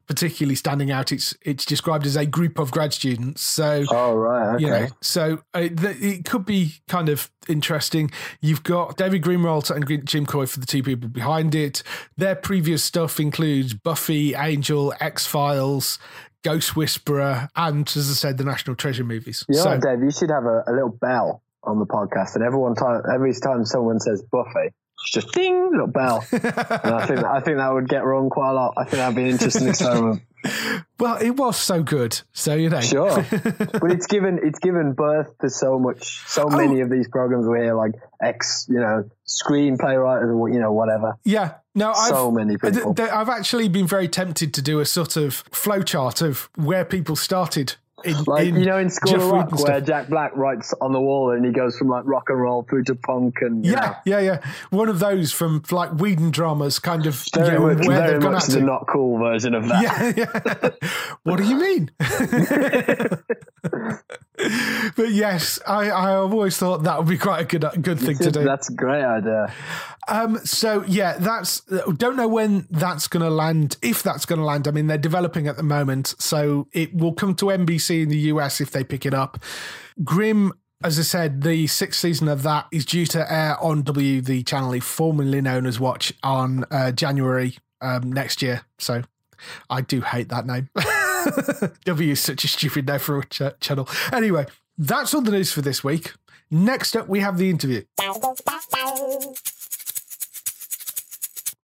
particularly standing out. It's it's described as a group of grad students. So Oh right, okay. you know, so uh, th- it could be kind of interesting. You've got David Greenwalt and Jim Kouf for the two people behind it. Their previous stuff includes Buffy, Angel, X Files, Ghost Whisperer, and as I said, the National Treasure movies. Know so Dave? You should have a, a little bell on the podcast, and everyone time every time someone says Buffy, just ding little bell. and I think I think that would get wrong quite a lot. I think that'd be an interesting experiment. well, it was so good. So you know, Sure, but it's given it's given birth to so much, so oh. many of these programs we hear like ex, you know, screenplay writers or you know whatever. Yeah, no, I've, So many uh, th- people. I've actually been very tempted to do a sort of flowchart of where people started. In, Like in you know, in School Jeff of Rock, where. Jack Black writes on the wall and he goes from like rock and roll through to punk and you know, Yeah, yeah, yeah. One of those from like Whedon dramas, kind of you know, much, where very they've gone much out the not cool version of that. Yeah, yeah. what do you mean? but yes, I, I've always thought that would be quite a good good thing to do. That's a great idea. Um, so yeah, that's don't know when that's going to land. If that's going to land, I mean they're developing at the moment, so it will come to NBC in the US if they pick it up. Grimm as I said, the sixth season of that is due to air on W, the channel formerly known as Watch, on uh, January um, next year. So I do hate that name. W is such a stupid name for a ch- channel. Anyway, That's all the news for this week. Next up, we have the interview.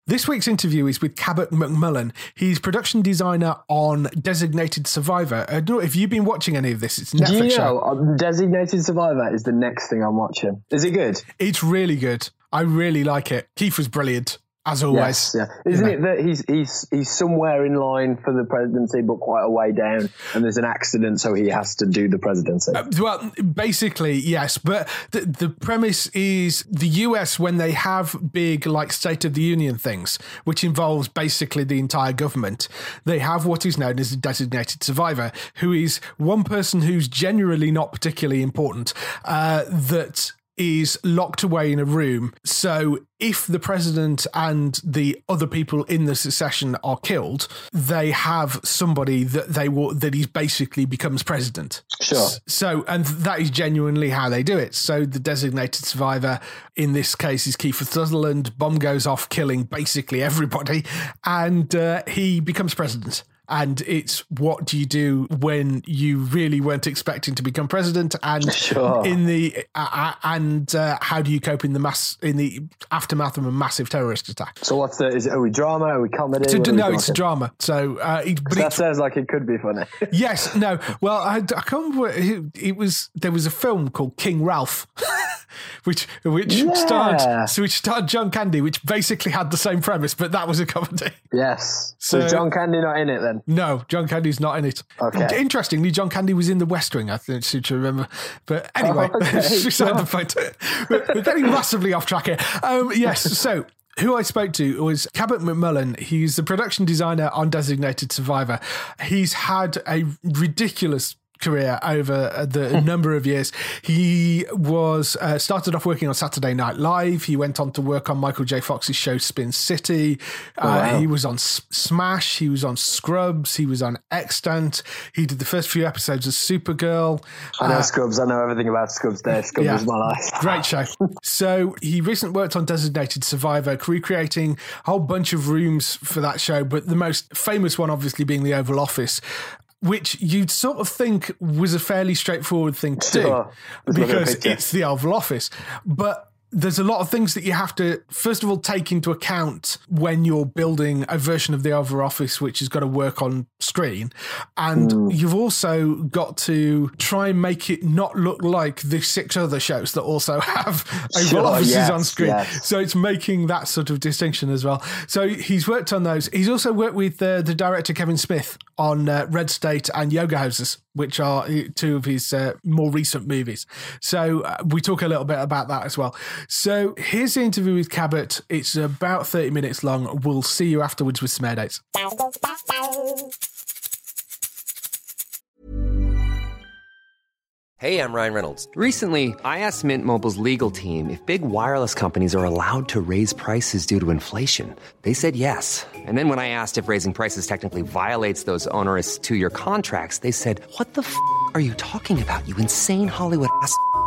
This week's interview is with Cabot McMullen. He's production designer on Designated Survivor. I don't know if you've been watching any of this. It's a Do Netflix you show. know, um, Designated Survivor is the next thing I'm watching. Is it good? It's really good. I really like it. Keith was brilliant, as always. Yes, yeah. Isn't know. it that he's he's he's somewhere in line for the presidency, but quite a way down, and there's an accident, so he has to do the presidency. Uh, Well, basically, yes. But the, the premise is the US, when they have big, like, State of the Union things, which involves basically the entire government, they have what is known as a designated survivor, who is one person who's generally not particularly important, uh, that is locked away in a room. So if the president and the other people in the secession are killed, they have somebody that they will that he basically becomes president. Sure. So, and that is genuinely how they do it. So, the designated survivor in this case is Kiefer Sutherland. Bomb goes off, killing basically everybody, and uh, he becomes president. And it's what do you do when you really weren't expecting to become president, and Sure. in the uh, and uh, how do you cope in the mass in the aftermath of a massive terrorist attack? So what's the? Is it? Are we drama? Are we comedy? So, What are we no, it's a drama. So, uh, it, but That it's sounds like it could be funny. Yes, no. Well, I, I can't remember. It, it was there was a film called King Ralph, which which Yeah. starred so which starred John Candy, which basically had the same premise, but that was a comedy. yes. So- So is John Candy not in it then? No, John Candy's not in it. Okay. Interestingly, John Candy was in The West Wing. I think seem to remember. But anyway, Oh, okay, beside the point. We're, we're getting massively off track here. Um, yes, so. Who I spoke to was Cabot McMullen. He's the production designer on Designated Survivor. He's had a ridiculous career over uh, the number of years. He was uh, started off working on Saturday Night Live. He went on to work on Michael J. Fox's show Spin City. Uh, wow. He was on S- Smash. He was on Scrubs. He was on Extant. He did the first few episodes of Supergirl. I know Uh, Scrubs. I know everything about Scrubs. There, Scrubs Yeah. is my life. Great show. So he recently worked on Designated Survivor, recreating a whole bunch of rooms for that show, but the most famous one obviously being the Oval Office. Which you'd sort of think was a fairly straightforward thing to do Just look at the because it's the Oval Office. But there's a lot of things that you have to, first of all, take into account when you're building a version of the Oval Office which has got to work on screen. And Hmm. you've also got to try and make it not look like the six other shows that also have Oval Sure, Offices yes, on screen. yes. So it's making that sort of distinction as well. So he's worked on those. He's also worked with uh, the director Kevin Smith on uh, Red State and Yoga Hosers, which are uh, two of his uh, more recent movies. So uh, we talk a little bit about that as well. So here's the interview with Cabot. It's about 30 minutes long. We'll see you afterwards with some air dates. Hey, I'm Ryan Reynolds. Recently, I asked Mint Mobile's legal team if big wireless companies are allowed to raise prices due to inflation. They said yes. And then when I asked if raising prices technically violates those onerous two year contracts, they said, What the f are you talking about, you insane Hollywood ass?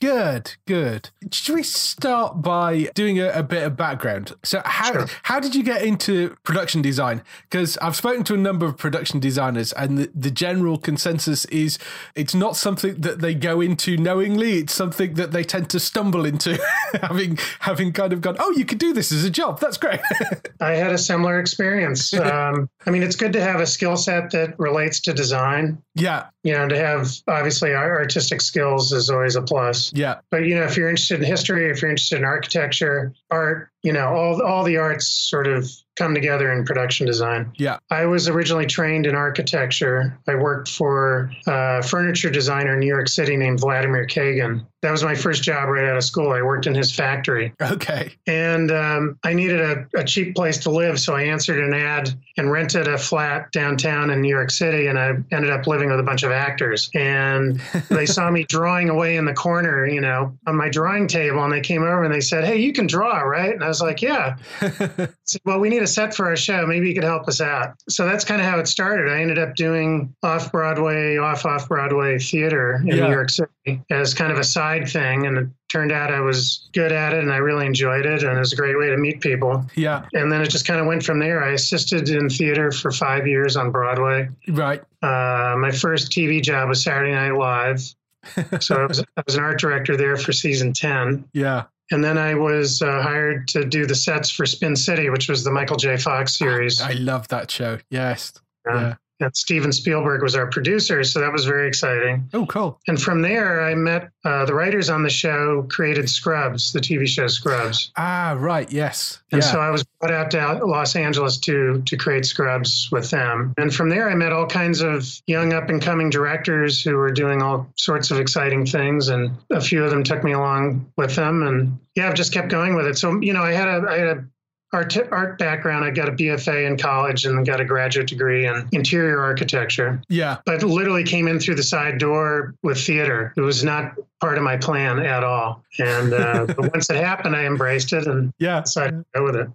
Good, good. Should we start by doing a, a bit of background? So, how Sure. how did you get into production design? Because I've spoken to a number of production designers, and the, the general consensus is it's not something that they go into knowingly. It's something that they tend to stumble into, having having kind of gone, oh, you could do this as a job. That's great. I had a similar experience. Um, I mean, it's good to have a skill set that relates to design. yeah, You know, to have obviously our artistic skills is always a plus. Yeah, But you know, if you're interested in history, if you're interested in architecture, art, you know, all all the arts sort of come together in production design. yeah. I was originally trained in architecture. I worked for a furniture designer in New York City named Vladimir Kagan. That was my first job right out of school. I worked in his factory. Okay. and um, I needed a, a cheap place to live, so I answered an ad and rented a flat downtown in New York City, and I ended up living with a bunch of actors. And they saw me drawing away in the corner, you know, on my drawing table, and they came over and they said, "Hey, you can draw, right?" And I was like, yeah. well, we need a set for our show. Maybe you could help us out. So that's kind of how it started. I ended up doing off Broadway, off off Broadway theater in Yeah. New York City as kind of a side thing. And it turned out I was good at it and I really enjoyed it. And it was a great way to meet people. yeah, And then it just kind of went from there. I assisted in theater for five years on Broadway. right. Uh, my first TV job was Saturday Night Live. So I was, I was an art director there for season 10. Yeah. And then I was uh, hired to do the sets for Spin City, which was the Michael J. Fox series. I love that show. Yes. Uh, Yeah. And Steven Spielberg was our producer, so that was very exciting. Oh, cool. And from there, I met uh, the writers on the show, created Scrubs, the TV show Scrubs. Ah, right. Yes. And yeah. so I was brought out to Los Angeles to to create Scrubs with them. And from there, I met all kinds of young up and coming directors who were doing all sorts of exciting things, and a few of them took me along with them. And yeah, I've just kept going with it. So you know, I had a I had a art art background. I got a BFA in college and got a graduate degree in interior architecture. yeah. But literally came in through the side door with theater. It was not part of my plan at all. And uh, but once it happened, I embraced it and Yeah. decided to go with it.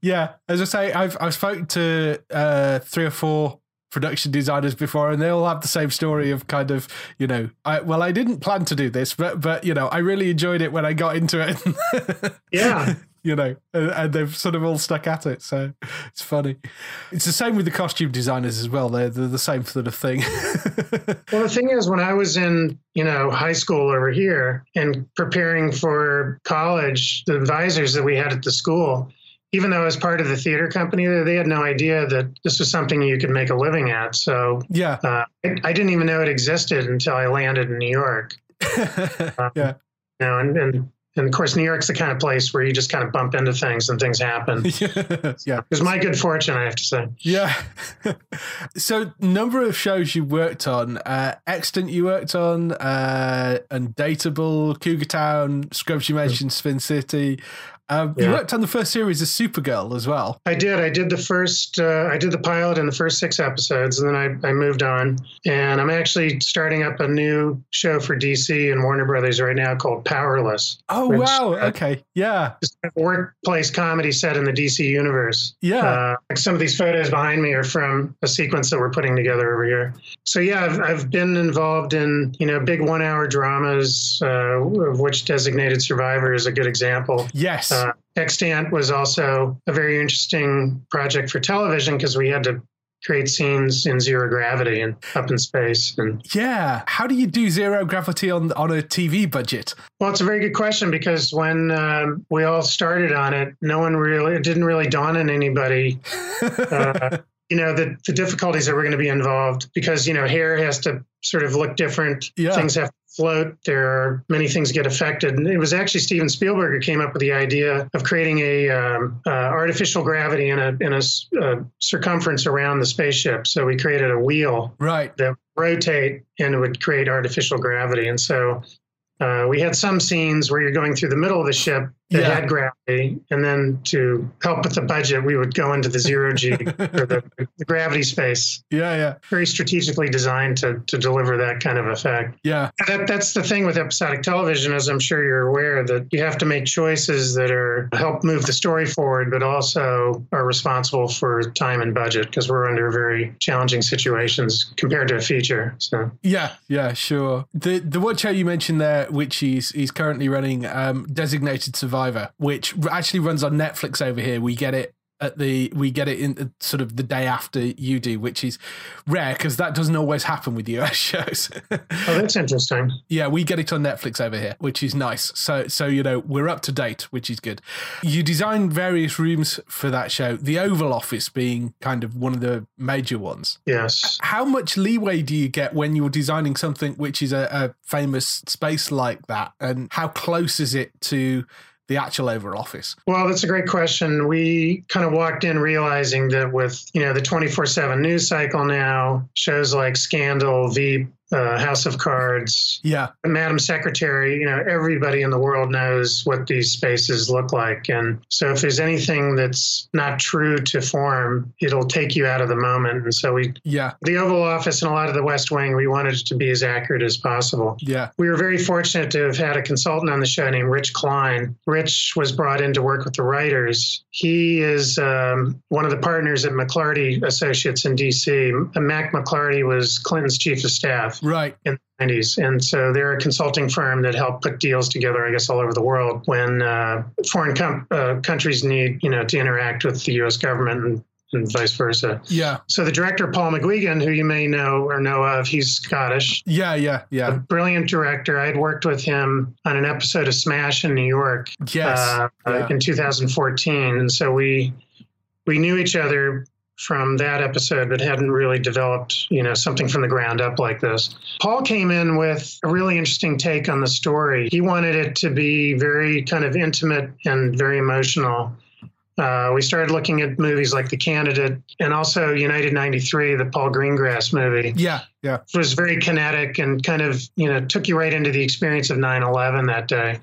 Yeah. As I say, I've I've spoken to uh, three or four production designers before, and they all have the same story of kind of, you know, I well, I didn't plan to do this, but but you know, I really enjoyed it when I got into it. Yeah. You know, and, and they've sort of all stuck at it. So it's funny. It's the same with the costume designers as well. They're, they're the same sort of thing. Well, the thing is, when I was in, you know, high school over here and preparing for college, the advisors that we had at the school, even though I was part of the theater company, they they had no idea that this was something you could make a living at. So yeah. uh, I, I didn't even know it existed until I landed in New York. yeah. You know, and, and and of course, New York's the kind of place where you just kind of bump into things and things happen. It yeah. was my good fortune, I have to say. Yeah. so, number of shows you worked on: uh, Extant, you worked on, uh, Undateable, Cougar Town, Scrubs. You mentioned Spin City. Um, You worked on the first series of Supergirl as well. I did. I did the first. Uh, I did the pilot and the first six episodes, and then I, I moved on. And I'm actually starting up a new show for DC and Warner Brothers right now called Powerless. Oh Which, wow! uh, Okay, yeah, workplace comedy set in the DC universe. yeah, Uh, like some of these photos behind me are from a sequence that we're putting together over here. So yeah, I've, I've been involved in you know big one-hour dramas, uh, of which Designated Survivor is a good example. yes, Uh, Extant was also a very interesting project for television because we had to create scenes in zero gravity and up in space. And yeah. How do you do zero gravity on on a TV budget? well, it's a very good question because when um, we all started on it, no one really, it didn't really dawn on anybody. Uh, you know the, the difficulties that were going to be involved because you know hair has to sort of look different Yeah. things have to float. There are many things get affected. And it was actually steven spielberg who came up with the idea of creating a um, uh, artificial gravity in a in a uh, circumference around the spaceship. So we created a wheel right. that rotate and it would create artificial gravity. And so uh, we had some scenes where you're going through the middle of the ship that Yeah. had gravity, and then to help with the budget, we would go into the zero G or the, the gravity space. Yeah, yeah, Very strategically designed to to deliver that kind of effect. yeah, That, that's the thing with episodic television, as I'm sure you're aware, that you have to make choices that are help move the story forward, but also are responsible for time and budget because we're under very challenging situations compared to a feature. So. yeah, yeah. Sure. The the one show you mentioned there, which he's he's currently running, um, Designated Survivor, which actually runs on Netflix over here. We get it at the we get it in sort of the day after you do, which is rare because that doesn't always happen with US shows. Oh, that's interesting. yeah, we get it on Netflix over here, which is nice. So so you know we're up to date, which is good. You designed various rooms for that show, the Oval Office being kind of one of the major ones. Yes. How much leeway do you get when you're designing something which is a, a famous space like that, and how close is it to the actual Oval Office? Well, that's a great question. We kind of walked in realizing that with, you know, the 24/7 news cycle now, shows like Scandal, Veep, uh, House of Cards, Yeah. Madam Secretary, you know, everybody in the world knows what these spaces look like. And so if there's anything that's not true to form, it'll take you out of the moment. And so we, Yeah. the Oval Office and a lot of the West Wing, we wanted it to be as accurate as possible. Yeah. We were very fortunate to have had a consultant on the show named Rich Klein. Rich was brought in to work with the writers. He is um, one of the partners at McLarty Associates in DC. Mack McLarty was Clinton's chief of staff Right. in the 90s. And so they're a consulting firm that helped put deals together, I guess, all over the world when uh, foreign com- uh, countries need, you know, to interact with the U.S. government and, and vice versa. Yeah. So the director, Paul McGuigan, who you may know or know of, he's Scottish Yeah. Yeah. a Yeah. brilliant director. I had worked with him on an episode of Smash in New York Yes. uh, Yeah. in 2014, and so we we knew each other from that episode, but hadn't really developed you know something from the ground up like this. Paul came in with a really interesting take on the story. He wanted it to be very kind of intimate and very emotional. Uh, we started looking at movies like The Candidate and also United 93, the Paul Greengrass movie Yeah. Yeah. It was very kinetic and kind of you know took you right into the experience of 9/11 that day.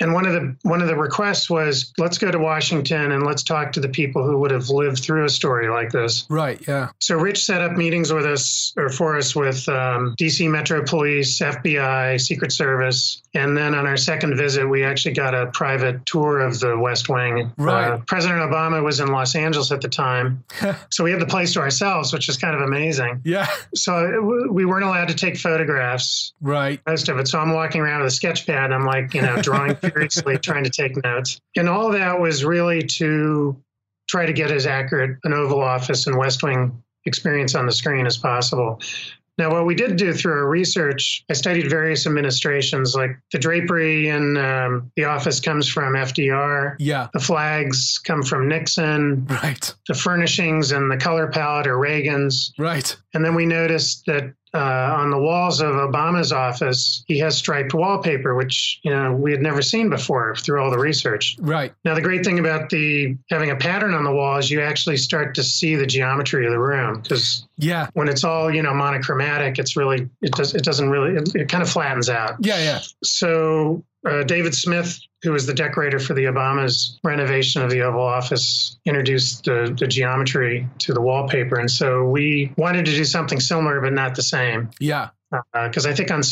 And one of the one of the requests was let's go to Washington and let's talk to the people who would have lived through a story like this. Right. Yeah. So Rich set up meetings with us or for us with um, DC Metro Police, FBI, Secret Service, and then on our second visit, we actually got a private tour of the West Wing. Right. Uh, President Obama was in Los Angeles at the time, so we had the place to ourselves, which is kind of amazing. Yeah. So we weren't allowed to take photographs, Right. most of it. So I'm walking around with a sketch pad. And I'm like, you know, drawing furiously, trying to take notes. And all that was really to try to get as accurate an Oval Office and West Wing experience on the screen as possible. Now, what we did do through our research, I studied various administrations, like the drapery in um, the office comes from FDR. Yeah. The flags come from Nixon. Right. The furnishings and the color palette are Reagan's. Right. And then we noticed that uh, on the walls of Obama's office, he has striped wallpaper, which you know we had never seen before through all the research. Right. Now the great thing about the having a pattern on the wall is you actually start to see the geometry of the room because Yeah. when it's all you know monochromatic, it's really it does it doesn't really it, it kind of flattens out. Yeah. Yeah. So uh, David Smith, who was the decorator for the Obama's renovation of the Oval Office, introduced the, the geometry to the wallpaper, and so we wanted to do something similar but not the same. Yeah. Because I think on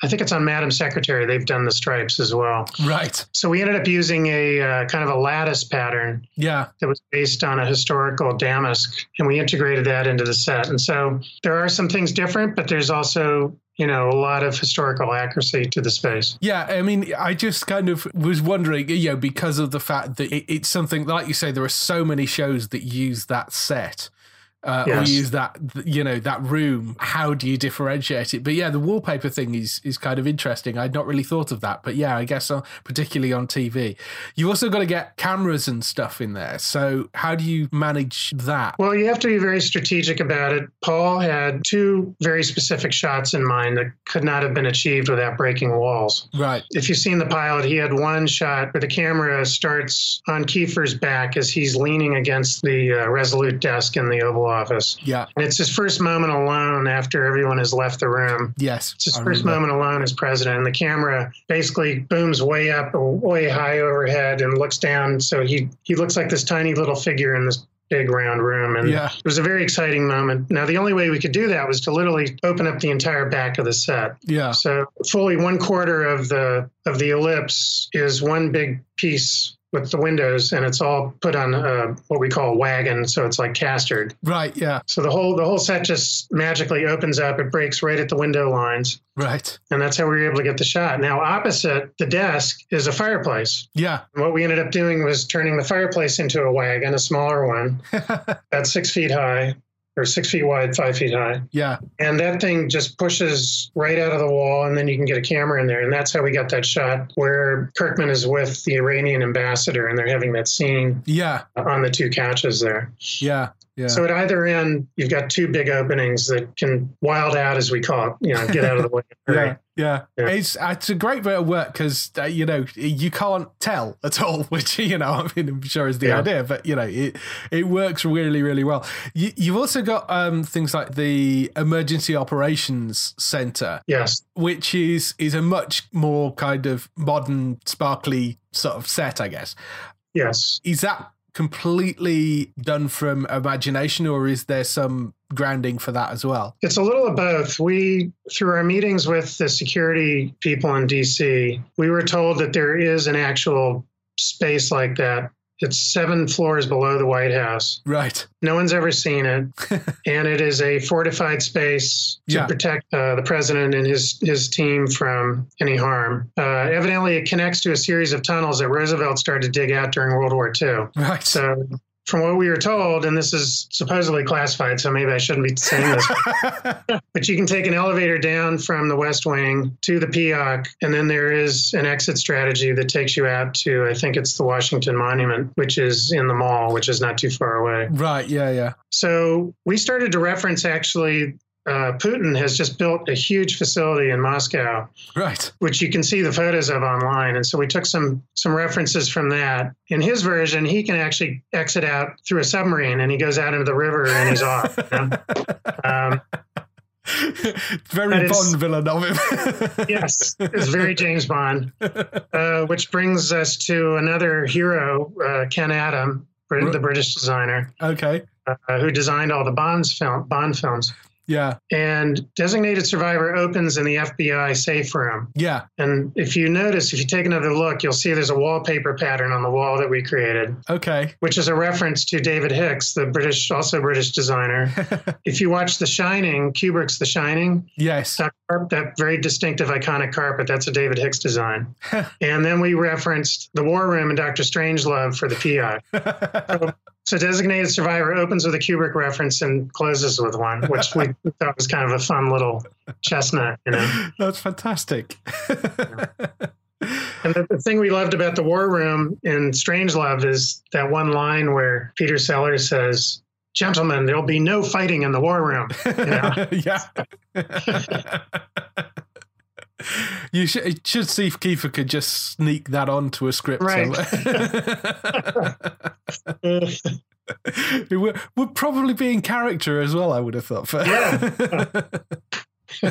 I think it's on Madam Secretary they've done the stripes as well. Right. So we ended up using a uh, kind of a lattice pattern Yeah. that was based on a historical damask, and we integrated that into the set. And so there are some things different, but there's also you know a lot of historical accuracy to the space. Yeah, I mean, I just kind of was wondering, you know, because of the fact that it, it's something like you say, there are so many shows that use that set. Uh, or use that you know that room. How do you differentiate it? But yeah the wallpaper thing is is kind of interesting. I'd not really thought of that but yeah i guess uh, particularly on tv you've also got to get cameras and stuff in there. So how do you manage that? Well, you have to be very strategic about it. Paul had two very specific shots in mind that could not have been achieved without breaking walls. right. If you've seen the pilot, he had one shot where the camera starts on Kiefer's back as he's leaning against the uh, Resolute desk in the Oval Office. yeah And it's his first moment alone after everyone has left the room. yes It's his I first remember. moment alone as president, and the camera basically booms way up, way high overhead, and looks down. So he he looks like this tiny little figure in this big round room, and Yeah. it was a very exciting moment. Now the only way we could do that was to literally open up the entire back of the set. yeah So fully one quarter of the of the ellipse is one big piece with the windows, and it's all put on uh, what we call a wagon, so it's like castered. right yeah So the whole the whole set just magically opens up. It breaks right at the window lines, right and that's how we were able to get the shot. Now opposite the desk is a fireplace. yeah And what we ended up doing was turning the fireplace into a wagon, a smaller one, that's six feet high or six feet wide, five feet high. yeah And that thing just pushes right out of the wall, and then you can get a camera in there. And that's how we got that shot where Kirkman is with the Iranian ambassador, and they're having that scene yeah on the two couches there. Yeah. Yeah. So at either end, you've got two big openings that can wild out, as we call it. You know, get out of the way. Yeah, yeah, Yeah. It's it's a great bit of work because uh, you know you can't tell at all, which you know I mean I'm sure is the Yeah. idea, but you know it it works really really well. You, you've also got um, things like the emergency operations center, Yes. which is is a much more kind of modern, sparkly sort of set, I guess. Yes. Is that completely done from imagination, or is there some grounding for that as well? It's a little of both. We, through our meetings with the security people in DC, we were told that there is an actual space like that. It's seven floors below the White House. Right. No one's ever seen it, and it is a fortified space to Yeah. protect uh, the president and his his team from any harm. Uh, evidently, it connects to a series of tunnels that Roosevelt started to dig out during World War II. Right. So, from what we were told, and this is supposedly classified, so maybe I shouldn't be saying this, but you can take an elevator down from the West Wing to the PEOC, and then there is an exit strategy that takes you out to, I think it's the Washington Monument, which is in the mall, which is not too far away. right. Yeah. Yeah. So we started to reference actually. Uh, Putin has just built a huge facility in Moscow Right. which you can see the photos of online. And so we took some some references from that. In his version, he can actually exit out through a submarine, and he goes out into the river and he's off. you know? um, Very Bond villain of him. yes, it's very James Bond. Uh, which brings us to another hero, uh, Ken Adam, Brit- the British designer, okay. uh, who designed all the Bond's film Bond films. Yeah. And Designated Survivor opens in the FBI safe room. Yeah. And if you notice, if you take another look, you'll see there's a wallpaper pattern on the wall that we created, Okay. which is a reference to David Hicks, the British, also British designer. if you watch The Shining, Kubrick's The Shining, Yes. that, that very distinctive, iconic carpet, that's a David Hicks design. and then we referenced The War Room and Dr. Strangelove for the PI. So Designated Survivor opens with a Kubrick reference and closes with one, which we thought was kind of a fun little chestnut, you know. That's fantastic. And the, the thing we loved about the War Room in Strangelove is that one line where Peter Sellers says, "Gentlemen, there'll be no fighting in the War Room." You know? yeah. You should, should see if Kiefer could just sneak that onto a script. Right. somewhere. it would, would probably be in character as well, I would have thought.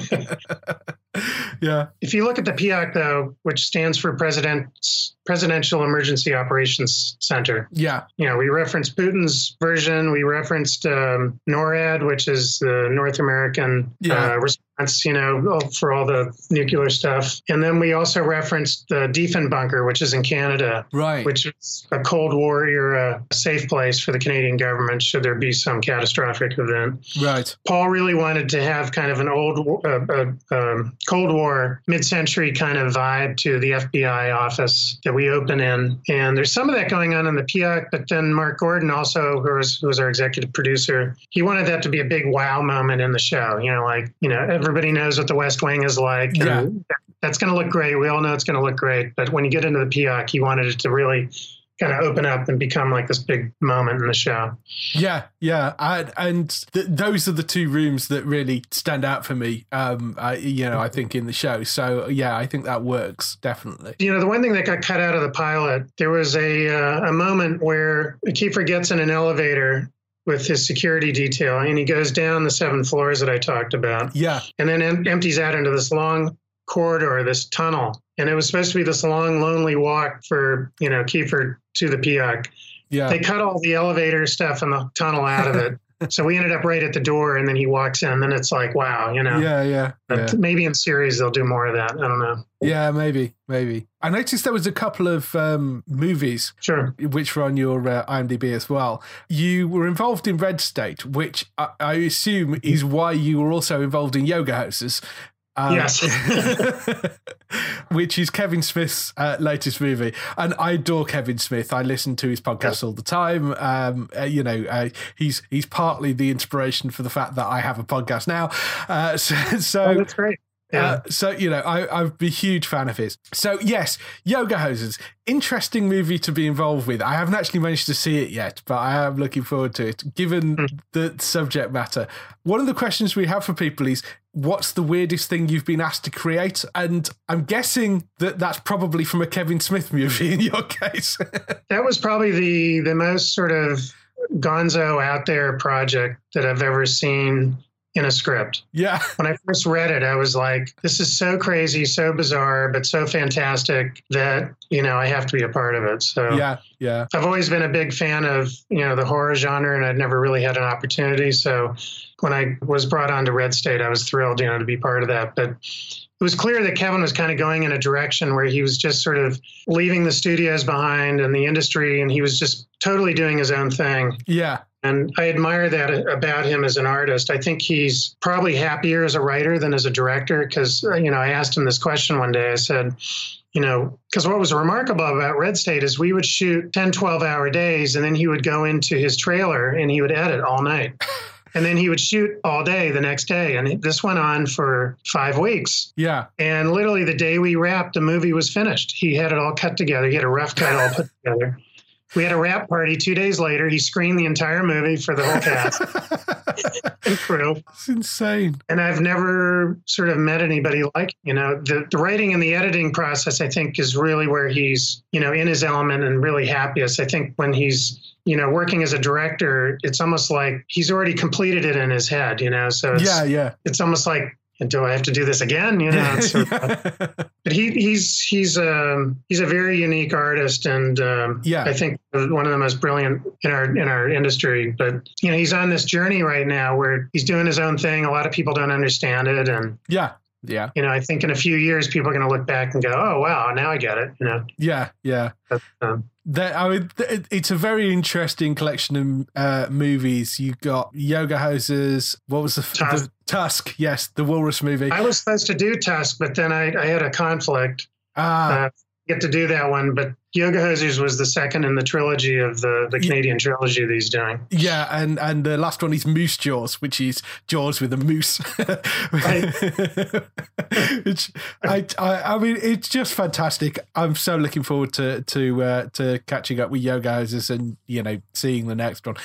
yeah. if you look at the PEOC, though, which stands for President's Presidential Emergency Operations Center, Yeah. you know, we referenced Putin's version. We referenced um, NORAD, which is the North American Yeah. uh, response, you know, for all the nuclear stuff. And then we also referenced the Diefenbunker, which is in Canada, Right. which is a Cold War era safe place for the Canadian government should there be some catastrophic event. right. Paul really wanted to have kind of an old uh, uh, um, Cold War, mid-century kind of vibe to the FBI office that we open in, and there's some of that going on in the PEOC. But then Mark Gordon, also who was, who was our executive producer, he wanted that to be a big wow moment in the show. You know, like you know everybody knows what the West Wing is like, Yeah. that's going to look great. We all know it's going to look great, but when you get into the PEOC, he wanted it to really kind of open up and become like this big moment in the show. Yeah, yeah, and, and th- those are the two rooms that really stand out for me. Um, I, you know, I think in the show. So yeah, I think that works definitely. You know, the one thing that got cut out of the pilot, there was a uh, a moment where Kiefer gets in an elevator with his security detail, and he goes down the seven floors that I talked about, Yeah, and then em- empties out into this long corridor, this tunnel, and it was supposed to be this long, lonely walk for you know Kiefer to the PEOC. yeah, They cut all the elevator stuff and the tunnel out of it. So we ended up right at the door, and then he walks in. and Then it's like, wow, you know. yeah, yeah, But yeah. Maybe in series they'll do more of that. I don't know. Yeah, maybe, maybe. I noticed there was a couple of um, movies Sure. which were on your uh, IMDb as well. You were involved in Red State, which I, I assume is why you were also involved in Yoga Hosers. Um, Yes. which is Kevin Smith's uh, latest movie, and I adore Kevin Smith. I listen to his podcast all the time. Um, uh, you know, uh, he's he's partly the inspiration for the fact that I have a podcast now. Uh, so, Oh, that's great. Yeah. Uh, so you know, I, I'd be a huge fan of his. So yes, Yoga Hosers, interesting movie to be involved with. I haven't actually managed to see it yet, but I am looking forward to it. Given Hmm. the subject matter, one of the questions we have for people is, "What's the weirdest thing you've been asked to create?" And I'm guessing that that's probably from a Kevin Smith movie in your case. That was probably the the most sort of gonzo out there project that I've ever seen in a script. yeah, When I first read it, I was like, this is so crazy, so bizarre, but so fantastic that, you know, I have to be a part of it. So yeah, yeah, I've always been a big fan of, you know, the horror genre and I'd never really had an opportunity. So when I was brought on to Red State, I was thrilled, you know, to be part of that. But it was clear that Kevin was kind of going in a direction where he was just sort of leaving the studios behind and the industry and he was just totally doing his own thing. yeah, And I admire that about him as an artist. I think he's probably happier as a writer than as a director because, uh, you know, I asked him this question one day. I said, you know, because what was remarkable about Red State is we would shoot 10, 12 hour days and then he would go into his trailer and he would edit all night. And then he would shoot all day the next day. And this went on for five weeks. yeah. And literally the day we wrapped, the movie was finished. He had it all cut together. He had a rough cut all put together. We had a wrap party two days later. He screened the entire movie for the whole cast and crew. It's insane. And I've never sort of met anybody like, you know, the, the writing and the editing process, I think, is really where he's, you know, in his element and really happiest. I think when he's, you know, working as a director, it's almost like he's already completed it in his head, you know, so it's, Yeah, yeah. it's almost like, do I have to do this again? You know, it's sort of- but he he's he's um he's a very unique artist and um Yeah. I think one of the most brilliant in our in our industry. But you know he's on this journey right now where he's doing his own thing. A lot of people don't understand it. And yeah, yeah, you know I think in a few years people are going to look back and go oh wow now I get it you know? Yeah, yeah. but, um, That I mean, th- it's a very interesting collection of uh, movies. You got Yoga Hosers. What was the, Tusk. the Tusk? Yes, the Walrus movie. I was supposed to do Tusk but then I, I had a conflict Ah, uh, get to do that one but Yoga Hosers was the second in the trilogy of the the Canadian trilogy that he's doing yeah, and and the last one is Moose Jaws, which is Jaws with a moose. which I, I I mean, it's just fantastic. I'm so looking forward to to uh, to catching up with Yoga Hosers and you know seeing the next one.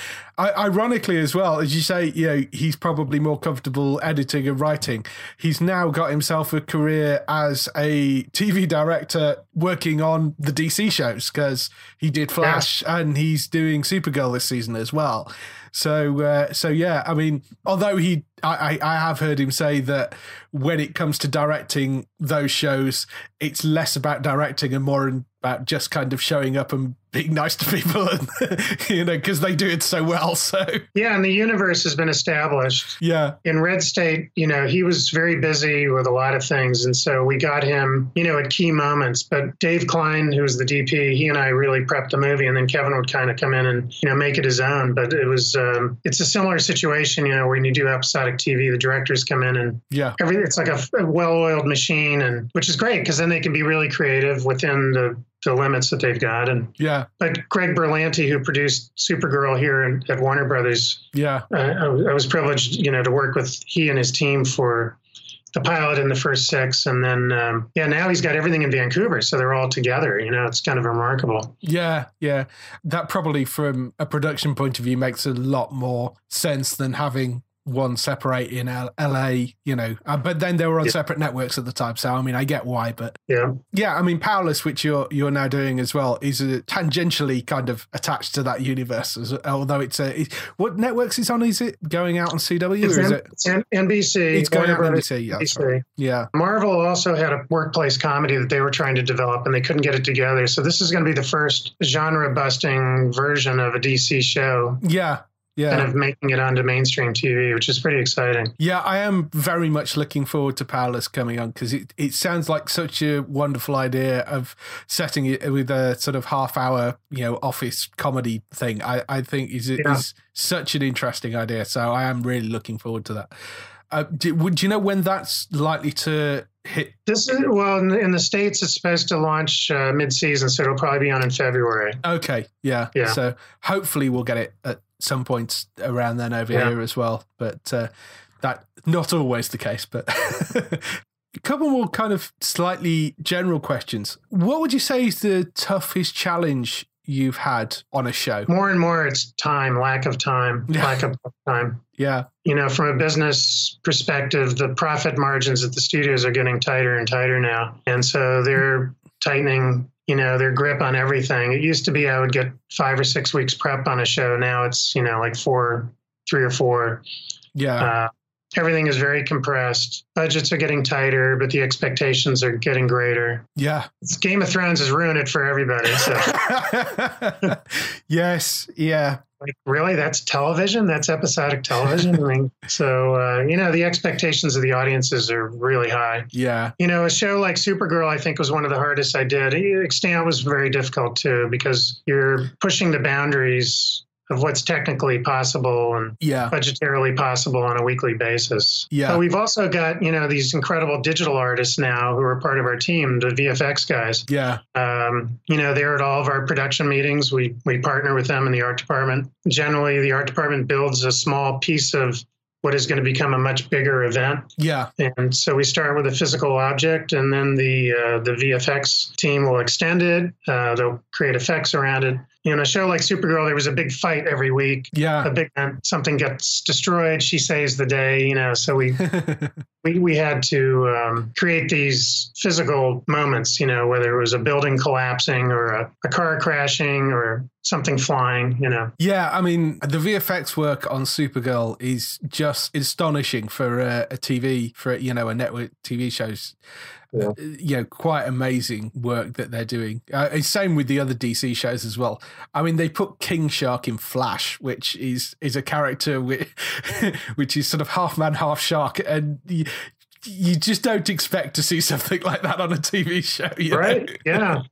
Ironically, as well as you say, you know, he's probably more comfortable editing and writing. He's now got himself a career as a TV director working on the DC shows because he did Flash and he's doing Supergirl this season as well. So, uh, so yeah, I mean, although he, I, I I have heard him say that when it comes to directing those shows, it's less about directing and more about just kind of showing up and being nice to people, and, you know, because they do it so well. So, yeah and the universe has been established yeah, in Red State, you know, he was very busy with a lot of things. And so we got him, you know, at key moments. But Dave Klein, who was the DP, he and I really prepped the movie. And then Kevin would kind of come in and, you know, make it his own. But it was, um, it's a similar situation, you know, when you do episodic TV, the directors come in and yeah, everything, it's like a, a well oiled machine, and which is great because then they can be really creative within the, the limits that they've got. And, yeah, but Greg Berlanti, who produced Supergirl here in, at Warner Brothers, yeah, uh, I, I was privileged, you know, to work with he and his team for the pilot in the first six, and then um, yeah, now he's got everything in Vancouver, so they're all together. You know, it's kind of remarkable. yeah, yeah. That probably, from a production point of view, makes a lot more sense than having one separate in L- LA, you know. Uh, but then they were on Yeah. separate networks at the time, so I mean, I get why. But Yeah, yeah, I mean, Powerless, which you're you're now doing as well, is uh, tangentially kind of attached to that universe. As, although it's a it, what networks is on? Is it going out on CW it's, or is it? it's NBC. It's going Warner out on NBC. Yeah, NBC. yeah, Marvel also had a workplace comedy that they were trying to develop, and they couldn't get it together. So this is going to be the first genre-busting version of a DC show, yeah, yeah. kind of making it onto mainstream TV, which is pretty exciting. Yeah, I am very much looking forward to Powerless coming on because it, it sounds like such a wonderful idea of setting it with a sort of half hour, you know, office comedy thing. I, I think is Yeah. is such an interesting idea. So I am really looking forward to that. Uh, do, would do you know when that's likely to hit? This is well in, in the states. It's supposed to launch uh, mid-season, so it'll probably be on in February. Okay, yeah, Yeah. So hopefully we'll get it at some points around then over Yeah. here as well. But uh, that not always the case. But A couple more kind of slightly general questions. What would you say is the toughest challenge you've had on a show? More and more, it's time, lack of time, Yeah. lack of time. Yeah. You know, from a business perspective, the profit margins at the studios are getting tighter and tighter now. And so they're tightening, you know, their grip on everything. It used to be I would get five or six weeks prep on a show. Now it's, you know, like four, three or four. Yeah. Uh, everything is very compressed. Budgets are getting tighter, but the expectations are getting greater. yeah. Game of Thrones has ruined it for everybody. So, yes. Yeah. like, really, that's television? That's episodic television? I mean, so uh, you know, the expectations of the audiences are really high. Yeah. You know, a show like Supergirl, I think, was one of the hardest I did. Extant was very difficult too because you're pushing the boundaries of what's technically possible and Yeah. budgetarily possible on a weekly basis. Yeah. But we've also got, you know, these incredible digital artists now who are part of our team, the VFX guys. Yeah. Um, you know, they're at all of our production meetings. We we partner with them in the art department. Generally, the art department builds a small piece of what is going to become a much bigger event. Yeah. And so we start with a physical object, and then the uh, the VFX team will extend it. Uh, they'll create effects around it. In a show like Supergirl, there was a big fight every week. Yeah, A big something gets destroyed. She saves the day. You know, so we we, we had to um, create these physical moments, you know, whether it was a building collapsing or a, a car crashing or something flying, you know. Yeah, I mean, the VFX work on Supergirl is just astonishing for a, a TV, for, you know, a network TV shows. Yeah. Uh, you know, quite amazing work that they're doing. Uh, same with the other DC shows as well. I mean, they put King Shark in Flash, which is is a character which, which is sort of half man, half shark, and you, you just don't expect to see something like that on a TV show, you know? Right? Yeah.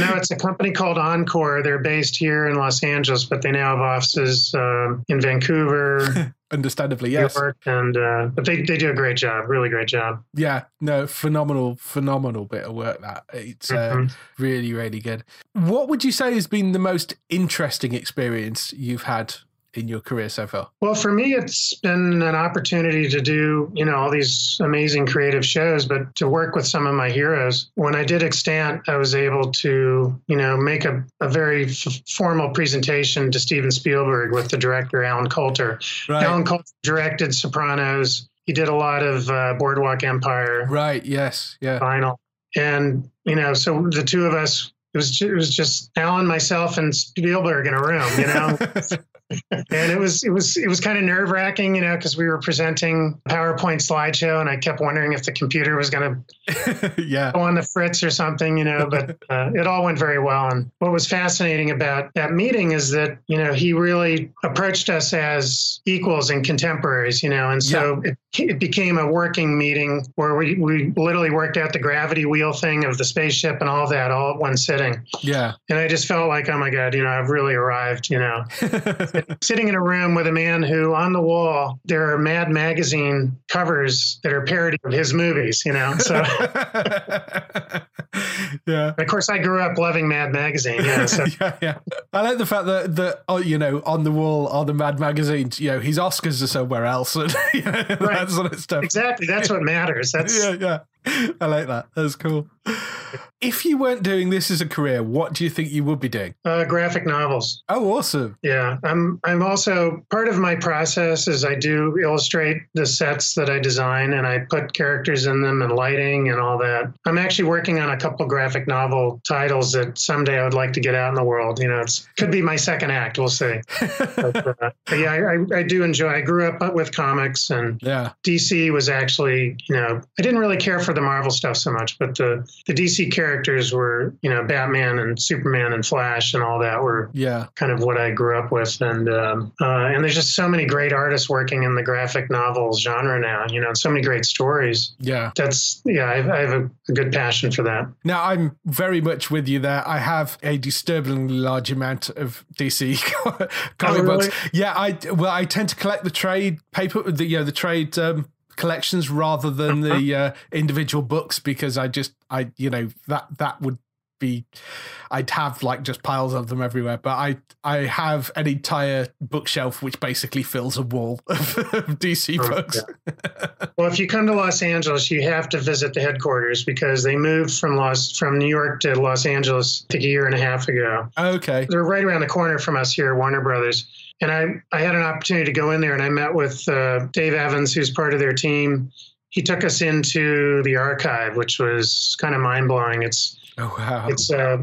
No, it's a company called Encore. They're based here in Los Angeles, but they now have offices um, in Vancouver, Understandably, yes. York, and uh, but they, they do a great job, really great job. Yeah, no, phenomenal, phenomenal bit of work. That it's uh, Mhm. really, really good. What would you say has been the most interesting experience you've had in your career so far? Well, for me, it's been an opportunity to do, you know, all these amazing creative shows, but to work with some of my heroes. When I did Extant, I was able to, you know, make a, a very f- formal presentation to Steven Spielberg with the director, Allen Coulter. Right, Allen Coulter directed Sopranos. He did a lot of uh, Boardwalk Empire, right, yes, yeah, Final. And, you know, so the two of us, it was, it was just Allen, myself, and Spielberg in a room, you know? and it was it was it was kind of nerve wracking, you know, because we were presenting a PowerPoint slideshow, and I kept wondering if the computer was going to yeah, go on the fritz or something, you know. But uh, it all went very well. And what was fascinating about that meeting is that you know he really approached us as equals and contemporaries, you know, and so it, it became a working meeting where we we literally worked out the gravity wheel thing of the spaceship and all that all at one sitting. yeah, And I just felt like, oh my god, you know, I've really arrived, you know sitting in a room with a man who on the wall there are mad magazine covers that are parody of his movies you know so yeah. of course i grew up loving mad magazine yeah so yeah, yeah. I like the fact that that oh, you know on the wall on the Mad magazines, you know his Oscars are somewhere else, and you know, that sort of stuff. exactly that's what matters that's Yeah, yeah. I like that. That's cool. If you weren't doing this as a career, what do you think you would be doing? uh, graphic novels Oh, awesome. yeah i'm i'm also part of my process is i do illustrate the sets that i design and i put characters in them and lighting and all that i'm actually working on a couple graphic novel titles that someday i would like to get out in the world you know it could be my second act we'll see but, uh, but yeah, I, I- do enjoy. I grew up with comics, and Yeah, DC was actually, you know, I didn't really care for the Marvel stuff so much, but the the DC characters were, you know, Batman and Superman and Flash and all that were yeah, kind of what I grew up with, and um, uh, and there's just so many great artists working in the graphic novels genre now. You know, so many great stories. yeah. That's yeah, I, I have a, a good passion for that. Now I'm very much with you there. I have a disturbingly large amount of DC comic Oh, really? books. Yeah, I well, I tend to collect the trade paper, the you know the trade um, collections rather than the uh, individual books because I just I you know that that would be, I'd have like just piles of them everywhere. But I, I have an entire bookshelf which basically fills a wall of, DC Oh, books. Well, if you come to Los Angeles, you have to visit the headquarters because they moved from Los from New York to Los Angeles I think a year and a half ago. Okay. They're right around the corner from us here, Warner Brothers. And I, I had an opportunity to go in there and I met with uh, Dave Evans, who's part of their team. He took us into the archive, which was kind of mind blowing. It's Oh wow. it's uh,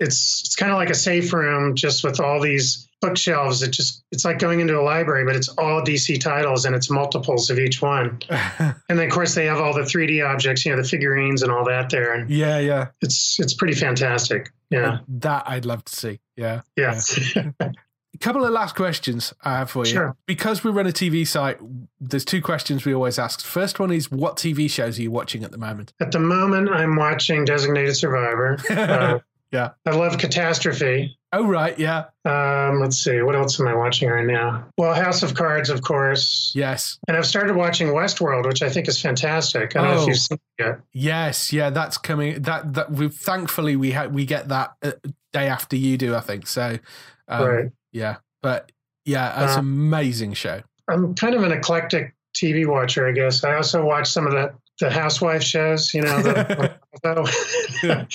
it's it's kind of like a safe room, just with all these bookshelves. It just it's like going into a library, but it's all DC titles and it's multiples of each one. And then of course they have all the 3D objects, you know, the figurines and all that there, and yeah, yeah. it's it's pretty fantastic. Yeah, That I'd love to see. Yeah. yeah. A couple of last questions I have for you. Sure. Because we run a TV site, there's two questions we always ask. First one is what TV shows are you watching at the moment? At the moment, I'm watching Designated Survivor. Uh, yeah. I love Catastrophe. Oh right, yeah. Um, let's see, what else am I watching right now? Well, House of Cards, of course. Yes. And I've started watching Westworld, which I think is fantastic. I don't know Oh. if you've seen it yet. Yes, yeah, that's coming. That that we thankfully we ha- we get that uh, day after you do, I think. So, um, Right. Yeah, but yeah, it's Uh, an amazing show. I'm kind of an eclectic TV watcher, I guess. I also watch some of the the housewife shows. You know, the,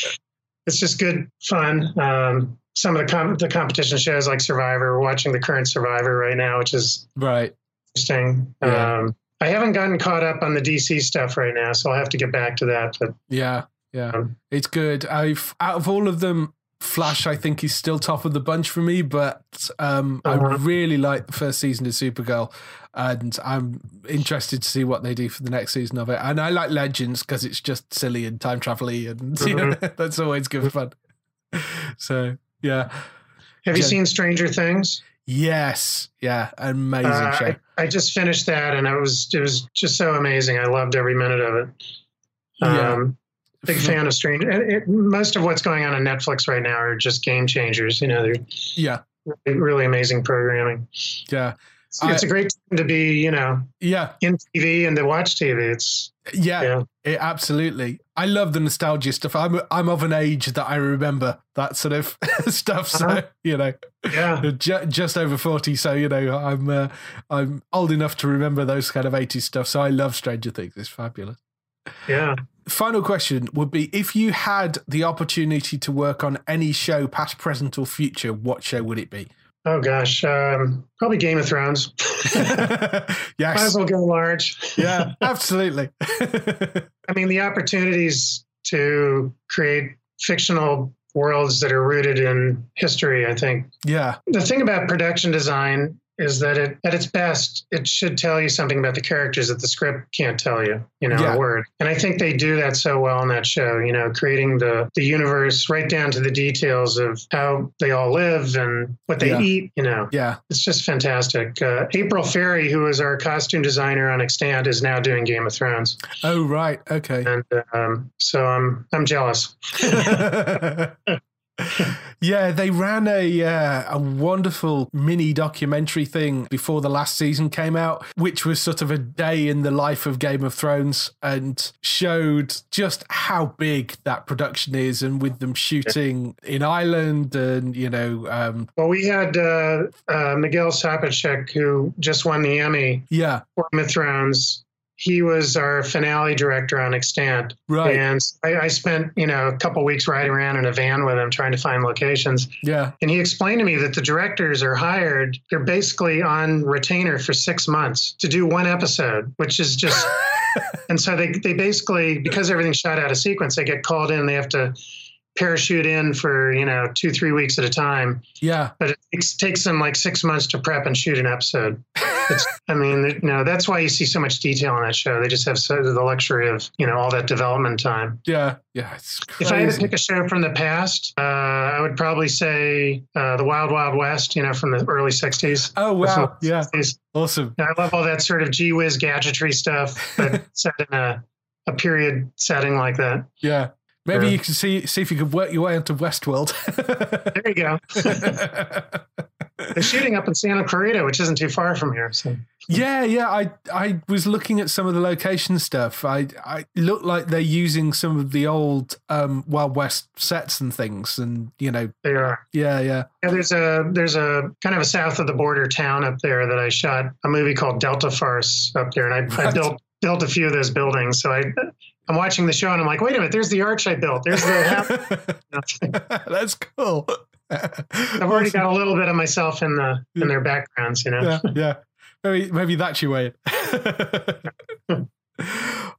it's just good fun. Um, some of the com- the competition shows like Survivor. We're watching the current Survivor right now, which is Right. interesting. Yeah. Um, I haven't gotten caught up on the DC stuff right now, so I'll have to get back to that. But Yeah, yeah, Um, it's good. I've out of all of them, Flash I think is still top of the bunch for me, but um, I Uh-huh. really like the first season of Supergirl, and I'm interested to see what they do for the next season of it. And I like Legends because it's just silly and time travel and you know, that's always good fun. So yeah, have you Jen- seen Stranger Things? yes, yeah, amazing Uh, show. I, I just finished that, and it was it was just so amazing. I loved every minute of it. Yeah. Big fan of Stranger. and It, most of what's going on on Netflix right now are just game changers. You know, they're Yeah, really, really amazing programming. yeah, It's, it's I- a great time to be, you know, yeah. in TV and to watch TV. It's Yeah, Yeah. It, absolutely. I love the nostalgia stuff. I'm I'm of an age that I remember that sort of stuff. So Uh-huh. you know, yeah, ju- just over forty. So you know, I'm uh, I'm old enough to remember those kind of 80s stuff. So I love Stranger Things. It's fabulous. yeah. Final question would be: If you had the opportunity to work on any show, past, present, or future, what show would it be? Oh gosh, um, probably Game of Thrones. Might as well go large. Yeah. Absolutely. I mean, the opportunities to create fictional worlds that are rooted in history, I think. yeah. The thing about production design is that it, at its best, it should tell you something about the characters that the script can't tell you, you know, Yeah. a word. And I think they do that so well in that show, you know, creating the, the universe right down to the details of how they all live and what they Yeah. eat, you know. Yeah. It's just fantastic. Uh, April Ferry, who is our costume designer on Extant, is now doing Game of Thrones, Oh right. Okay. and um, so I'm I'm jealous. yeah, they ran a uh, a wonderful mini documentary thing before the last season came out, which was sort of a day in the life of Game of Thrones and showed just how big that production is, and with them shooting in Ireland and you know, um, Well, we had uh, uh, Miguel Sapochnik, who just won the Emmy yeah, for Game of Thrones. He was our finale director on Extant, right, and I, I spent you know a couple weeks riding around in a van with him trying to find locations. yeah, And he explained to me that the directors are hired; they're basically on retainer for six months to do one episode, which is just. and so they they basically because everything's shot out of sequence, they get called in. They have to parachute in for you know two three weeks at a time yeah, but it takes, takes them like six months to prep and shoot an episode. It's, I mean, you know, that's why you see so much detail on that show. They just have so, the luxury of, you know, all that development time. yeah, yeah. It's If I had to pick a show from the past, uh, I would probably say uh, The Wild Wild West, you know, from the early 60s. Oh wow, yeah, 60s. awesome. I love all that sort of gee whiz gadgetry stuff, but set in a, a period setting like that. Yeah. Maybe Yeah. you can see see if you could work your way into Westworld. There you go. They're shooting up in Santa Clarita, which isn't too far from here. So Yeah, yeah. I I was looking at some of the location stuff. I I look like they're using some of the old um, Wild West sets and things, and you know, they are. yeah, yeah. Yeah, there's a there's a kind of a south of the border town up there that I shot a movie called Delta Farce up there, and I, I built built a few of those buildings. So I I'm watching the show and I'm like, wait a minute, there's the arch I built. There's the That's cool. I've already got a little bit of myself in the in their backgrounds, you know. yeah, yeah. Maybe maybe that's your way.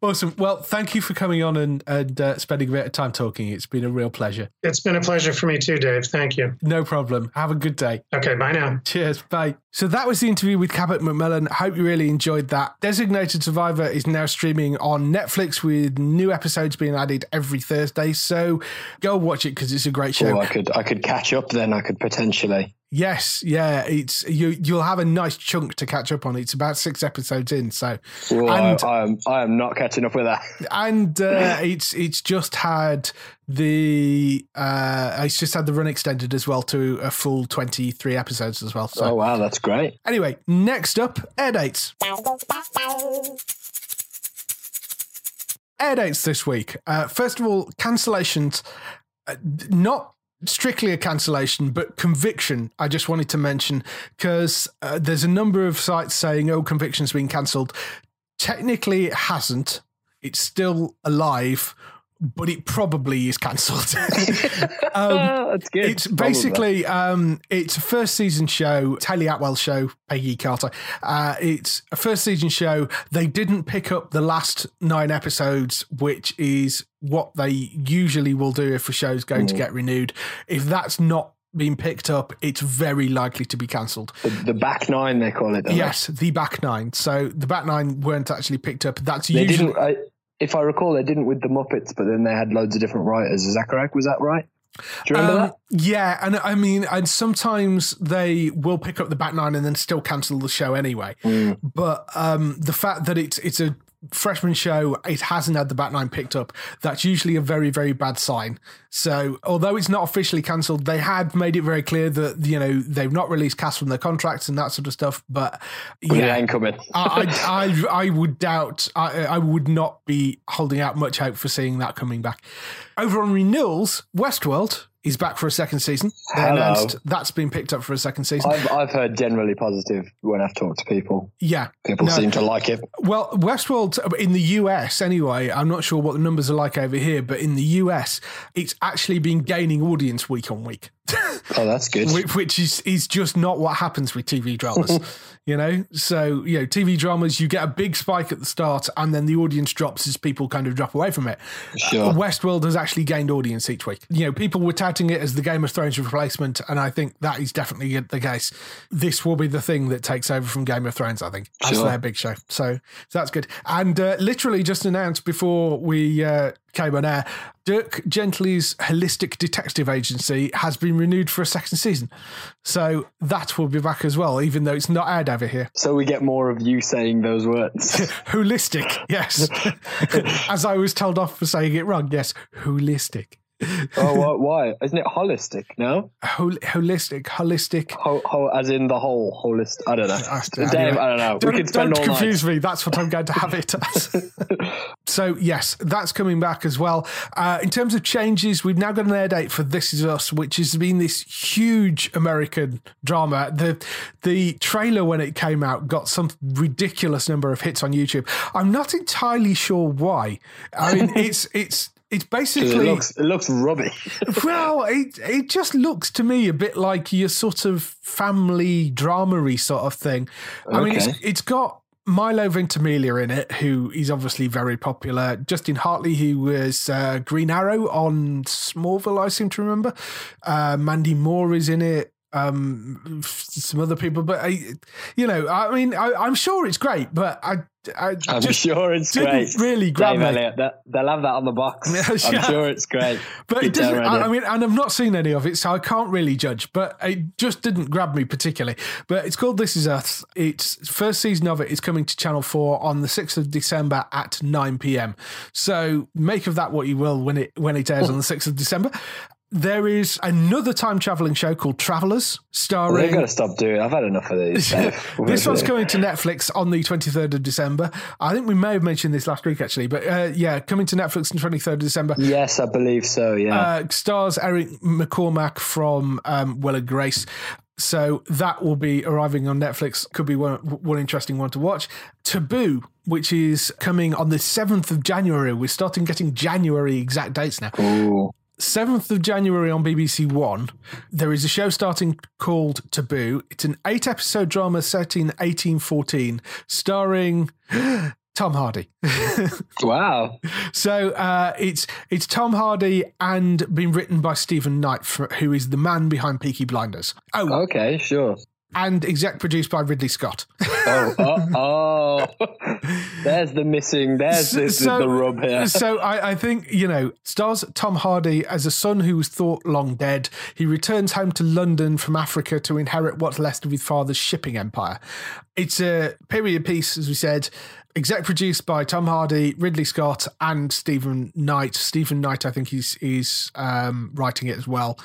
awesome. Well, thank you for coming on and and uh, spending a bit of time talking. It's been a real pleasure. It's been a pleasure for me too, Dave. Thank you. No problem. Have a good day. Okay, bye now. Cheers. Bye. So that was the interview with Cabot McMullen. Hope you really enjoyed that. Designated Survivor is now streaming on Netflix with new episodes being added every Thursday. So go watch it because it's a great show. Oh, I could I could catch up then. I could potentially. Yes, yeah, it's you. You'll have a nice chunk to catch up on. It's about six episodes in, so and I, I am I am not catching up with that. and uh, it's it's just had the uh, it's just had the run extended as well to a full twenty three episodes as well. So Oh wow, that's great. anyway, next up, air dates. Air dates this week. Uh, first of all, cancellations. Uh, not strictly a cancellation, but conviction. I just wanted to mention because uh, there's a number of sites saying, "Oh, conviction's been cancelled. Technically, it hasn't. It's still alive, but it probably is cancelled. um, that's good. it's Probably. basically um, it's a first season show, Taylor Atwell show, Peggy Carter. Uh, it's a first season show. They didn't pick up the last nine episodes, which is what they usually will do if a show's going to Mm. get renewed. If that's not been picked up, it's very likely to be cancelled. the, the back nine they call it. don't they? Yes, the back nine. So the back nine weren't actually picked up. That's They usually didn't. I, if I recall, they didn't with the Muppets, but then they had loads of different writers. Is that correct? Was that right? Do you remember Um, that? Yeah, and I mean, and sometimes they will pick up the back nine and then still cancel the show anyway. Mm. But um, the fact that it's it's a freshman show, it hasn't had the back nine picked up. That's usually a very very bad sign. So although it's not officially cancelled, they had made it very clear that you know they've not released cast from their contracts and that sort of stuff. But yeah. ain't coming. I, I, I I would doubt. I, I would not be holding out much hope for seeing that coming back. Over on renewals, Westworld is back for a second season. They Hello. announced that's been picked up for a second season. I've I've heard generally positive when I've talked to people. yeah, People No. seem to like it. Well, Westworld in the US anyway. I'm not sure what the numbers are like over here, but in the US, it's actually been gaining audience week on week. Oh, that's good. Whi- which is is just not what happens with TV dramas. you know, so you know, TV dramas you get a big spike at the start, and then the audience drops as people kind of drop away from it. Sure. Uh, Westworld has actually gained audience each week. You know, people were touting it as the Game of Thrones replacement, and I think that is definitely the case. This will be the thing that takes over from Game of Thrones. I think that's Sure. their big show. So, so that's good. And uh, literally just announced before we uh, came on air, Dirk Gently's holistic detective agency has been renewed for a second season. So that will be back as well, even though it's not aired over here. So we get more of you saying those words. Holistic, yes. As I was told off for saying it wrong, yes, holistic. Oh, why, why? Isn't it holistic? No, Hol- holistic, holistic. ho, ho, as in the whole holistic. I don't know. Dave. I don't know. Don't, we could spend don't confuse night. me. That's what I'm going to have it as. so, yes, that's coming back as well. Uh, in terms of changes, we've now got an air date for This Is Us, which has been this huge American drama. The the trailer, when it came out, got some ridiculous number of hits on YouTube. I'm not entirely sure why. I mean, it's it's it's basically It looks, it looks rubbish. well, it it just looks to me a bit like your sort of family dramery sort of thing. I mean, it's it's got Milo Ventimiglia in it, who is obviously very popular. Justin Hartley, who was uh, Green Arrow on Smallville, I seem to remember. Uh, Mandy Moore is in it. Um, some other people, but I, you know, I mean, I, I'm sure it's great, but I, I I'm sure it's didn't great. really grab Dave me. Elliott, they'll have that on the box. I'm Yeah. sure it's great. But Keep it doesn't. I. I mean, and I've not seen any of it, so I can't really judge. But it just didn't grab me particularly. But it's called This Is Us. Its first season of it is coming to Channel Four on the sixth of December at nine pm. So make of that what you will when it when it airs on the sixth of December. There is another time traveling show called Travelers, starring. They've got to stop doing. I've had enough of these. this one's coming to Netflix on the 23rd of December. I think we may have mentioned this last week, actually, but uh, yeah, coming to Netflix on 23rd of December. Yes, I believe so. Yeah. Uh, stars Eric McCormack from um, Will and Grace. So that will be arriving on Netflix. Could be one, one interesting one to watch. Taboo, which is coming on the 7th of January. We're starting getting January exact dates now. Ooh. 7th of January on BBC One, there is a show starting called Taboo. It's an eight episode drama set in 1814, starring Tom Hardy. wow. So uh, it's it's Tom Hardy and been written by Steven Knight, for, who is the man behind Peaky Blinders. Oh, okay, sure. And exec produced by Ridley Scott. oh, oh, oh, there's the missing. There's the, so, the rub here. So I, I think you know stars Tom Hardy as a son who was thought long dead. He returns home to London from Africa to inherit what's left of his father's shipping empire. It's a period piece, as we said, exec produced by Tom Hardy, Ridley Scott, and Steven Knight. Steven Knight, I think he's he's um, writing it as well.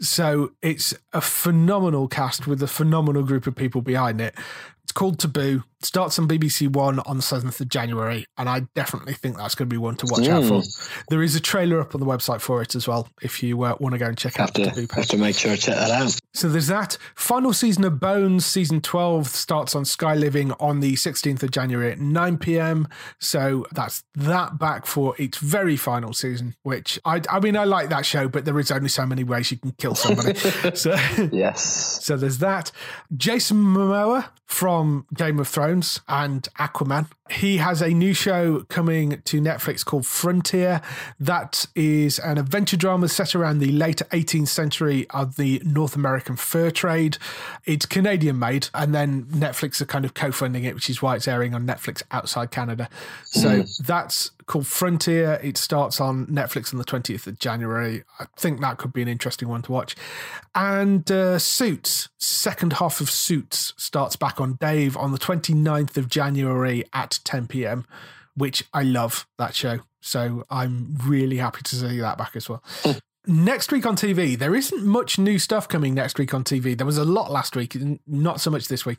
So it's a phenomenal cast with a phenomenal group of people behind it. It's called Taboo. Starts on BBC One on the 7th of January, and I definitely think that's going to be one to watch mm. out for. There is a trailer up on the website for it as well, if you uh, want to go and check have out to, Have to make sure to check that out. So there's that. Final season of Bones, season 12, starts on Sky Living on the 16th of January at 9 p.m. So that's that back for its very final season, which I, I mean, I like that show, but there is only so many ways you can kill somebody. so yes. So there's that. Jason Momoa from Game of Thrones and Aquaman. He has a new show coming to Netflix called Frontier. That is an adventure drama set around the late 18th century of the North American fur trade. It's Canadian made, and then Netflix are kind of co funding it, which is why it's airing on Netflix outside Canada. So mm. that's called Frontier. It starts on Netflix on the 20th of January. I think that could be an interesting one to watch. And uh, Suits, second half of Suits, starts back on Dave on the 29th of January at 10 p.m., which I love that show. So I'm really happy to see that back as well. next week on TV, there isn't much new stuff coming next week on TV. There was a lot last week, not so much this week.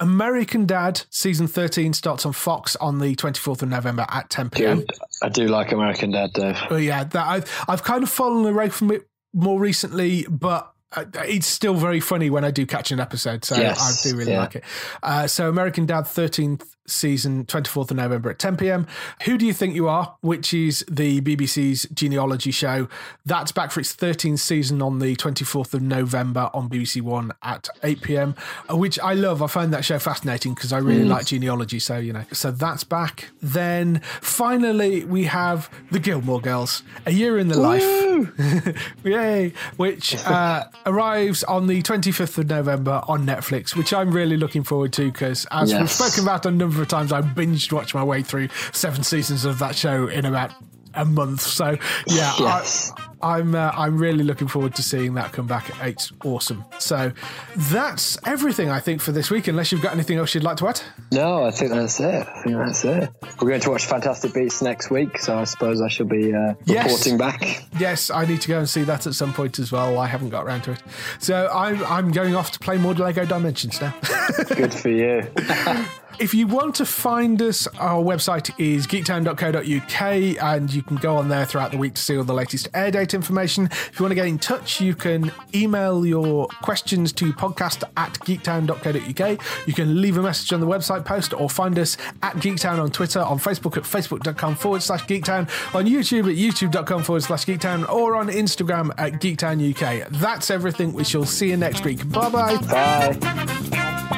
American Dad season 13 starts on Fox on the 24th of November at 10 p.m. I do like American Dad, Dave. Oh, yeah, that I've, I've kind of fallen away from it more recently, but uh, it's still very funny when I do catch an episode, so yes, I do really yeah. like it. Uh, so, American Dad, 13th season, 24th of November at 10 p.m. Who Do You Think You Are, which is the BBC's genealogy show. That's back for its 13th season on the 24th of November on BBC One at 8 p.m., uh, which I love. I find that show fascinating because I really mm. like genealogy, so, you know, so that's back. Then finally, we have The Gilmore Girls, A Year in the Life. Yay! Which, uh, arrives on the 25th of November on Netflix, which I'm really looking forward to because, as yes. we've spoken about a number of times, I binged watched my way through seven seasons of that show in about a month. So yeah, yes. I, am I'm, uh, I'm really looking forward to seeing that come back. It's awesome. So that's everything I think for this week. Unless you've got anything else you'd like to add? No, I think that's it. I think that's it. We're going to watch Fantastic Beasts next week, so I suppose I shall be uh, reporting yes. back. Yes, I need to go and see that at some point as well. I haven't got around to it, so I'm I'm going off to play more Lego Dimensions now. Good for you. If you want to find us, our website is geektown.co.uk and you can go on there throughout the week to see all the latest air date information. If you want to get in touch, you can email your questions to podcast at geektown.co.uk. You can leave a message on the website post or find us at Geektown on Twitter, on Facebook at facebook.com forward slash geektown, on YouTube at youtube.com forward slash geektown, or on Instagram at geektown UK. That's everything. We shall see you next week. Bye-bye. Bye.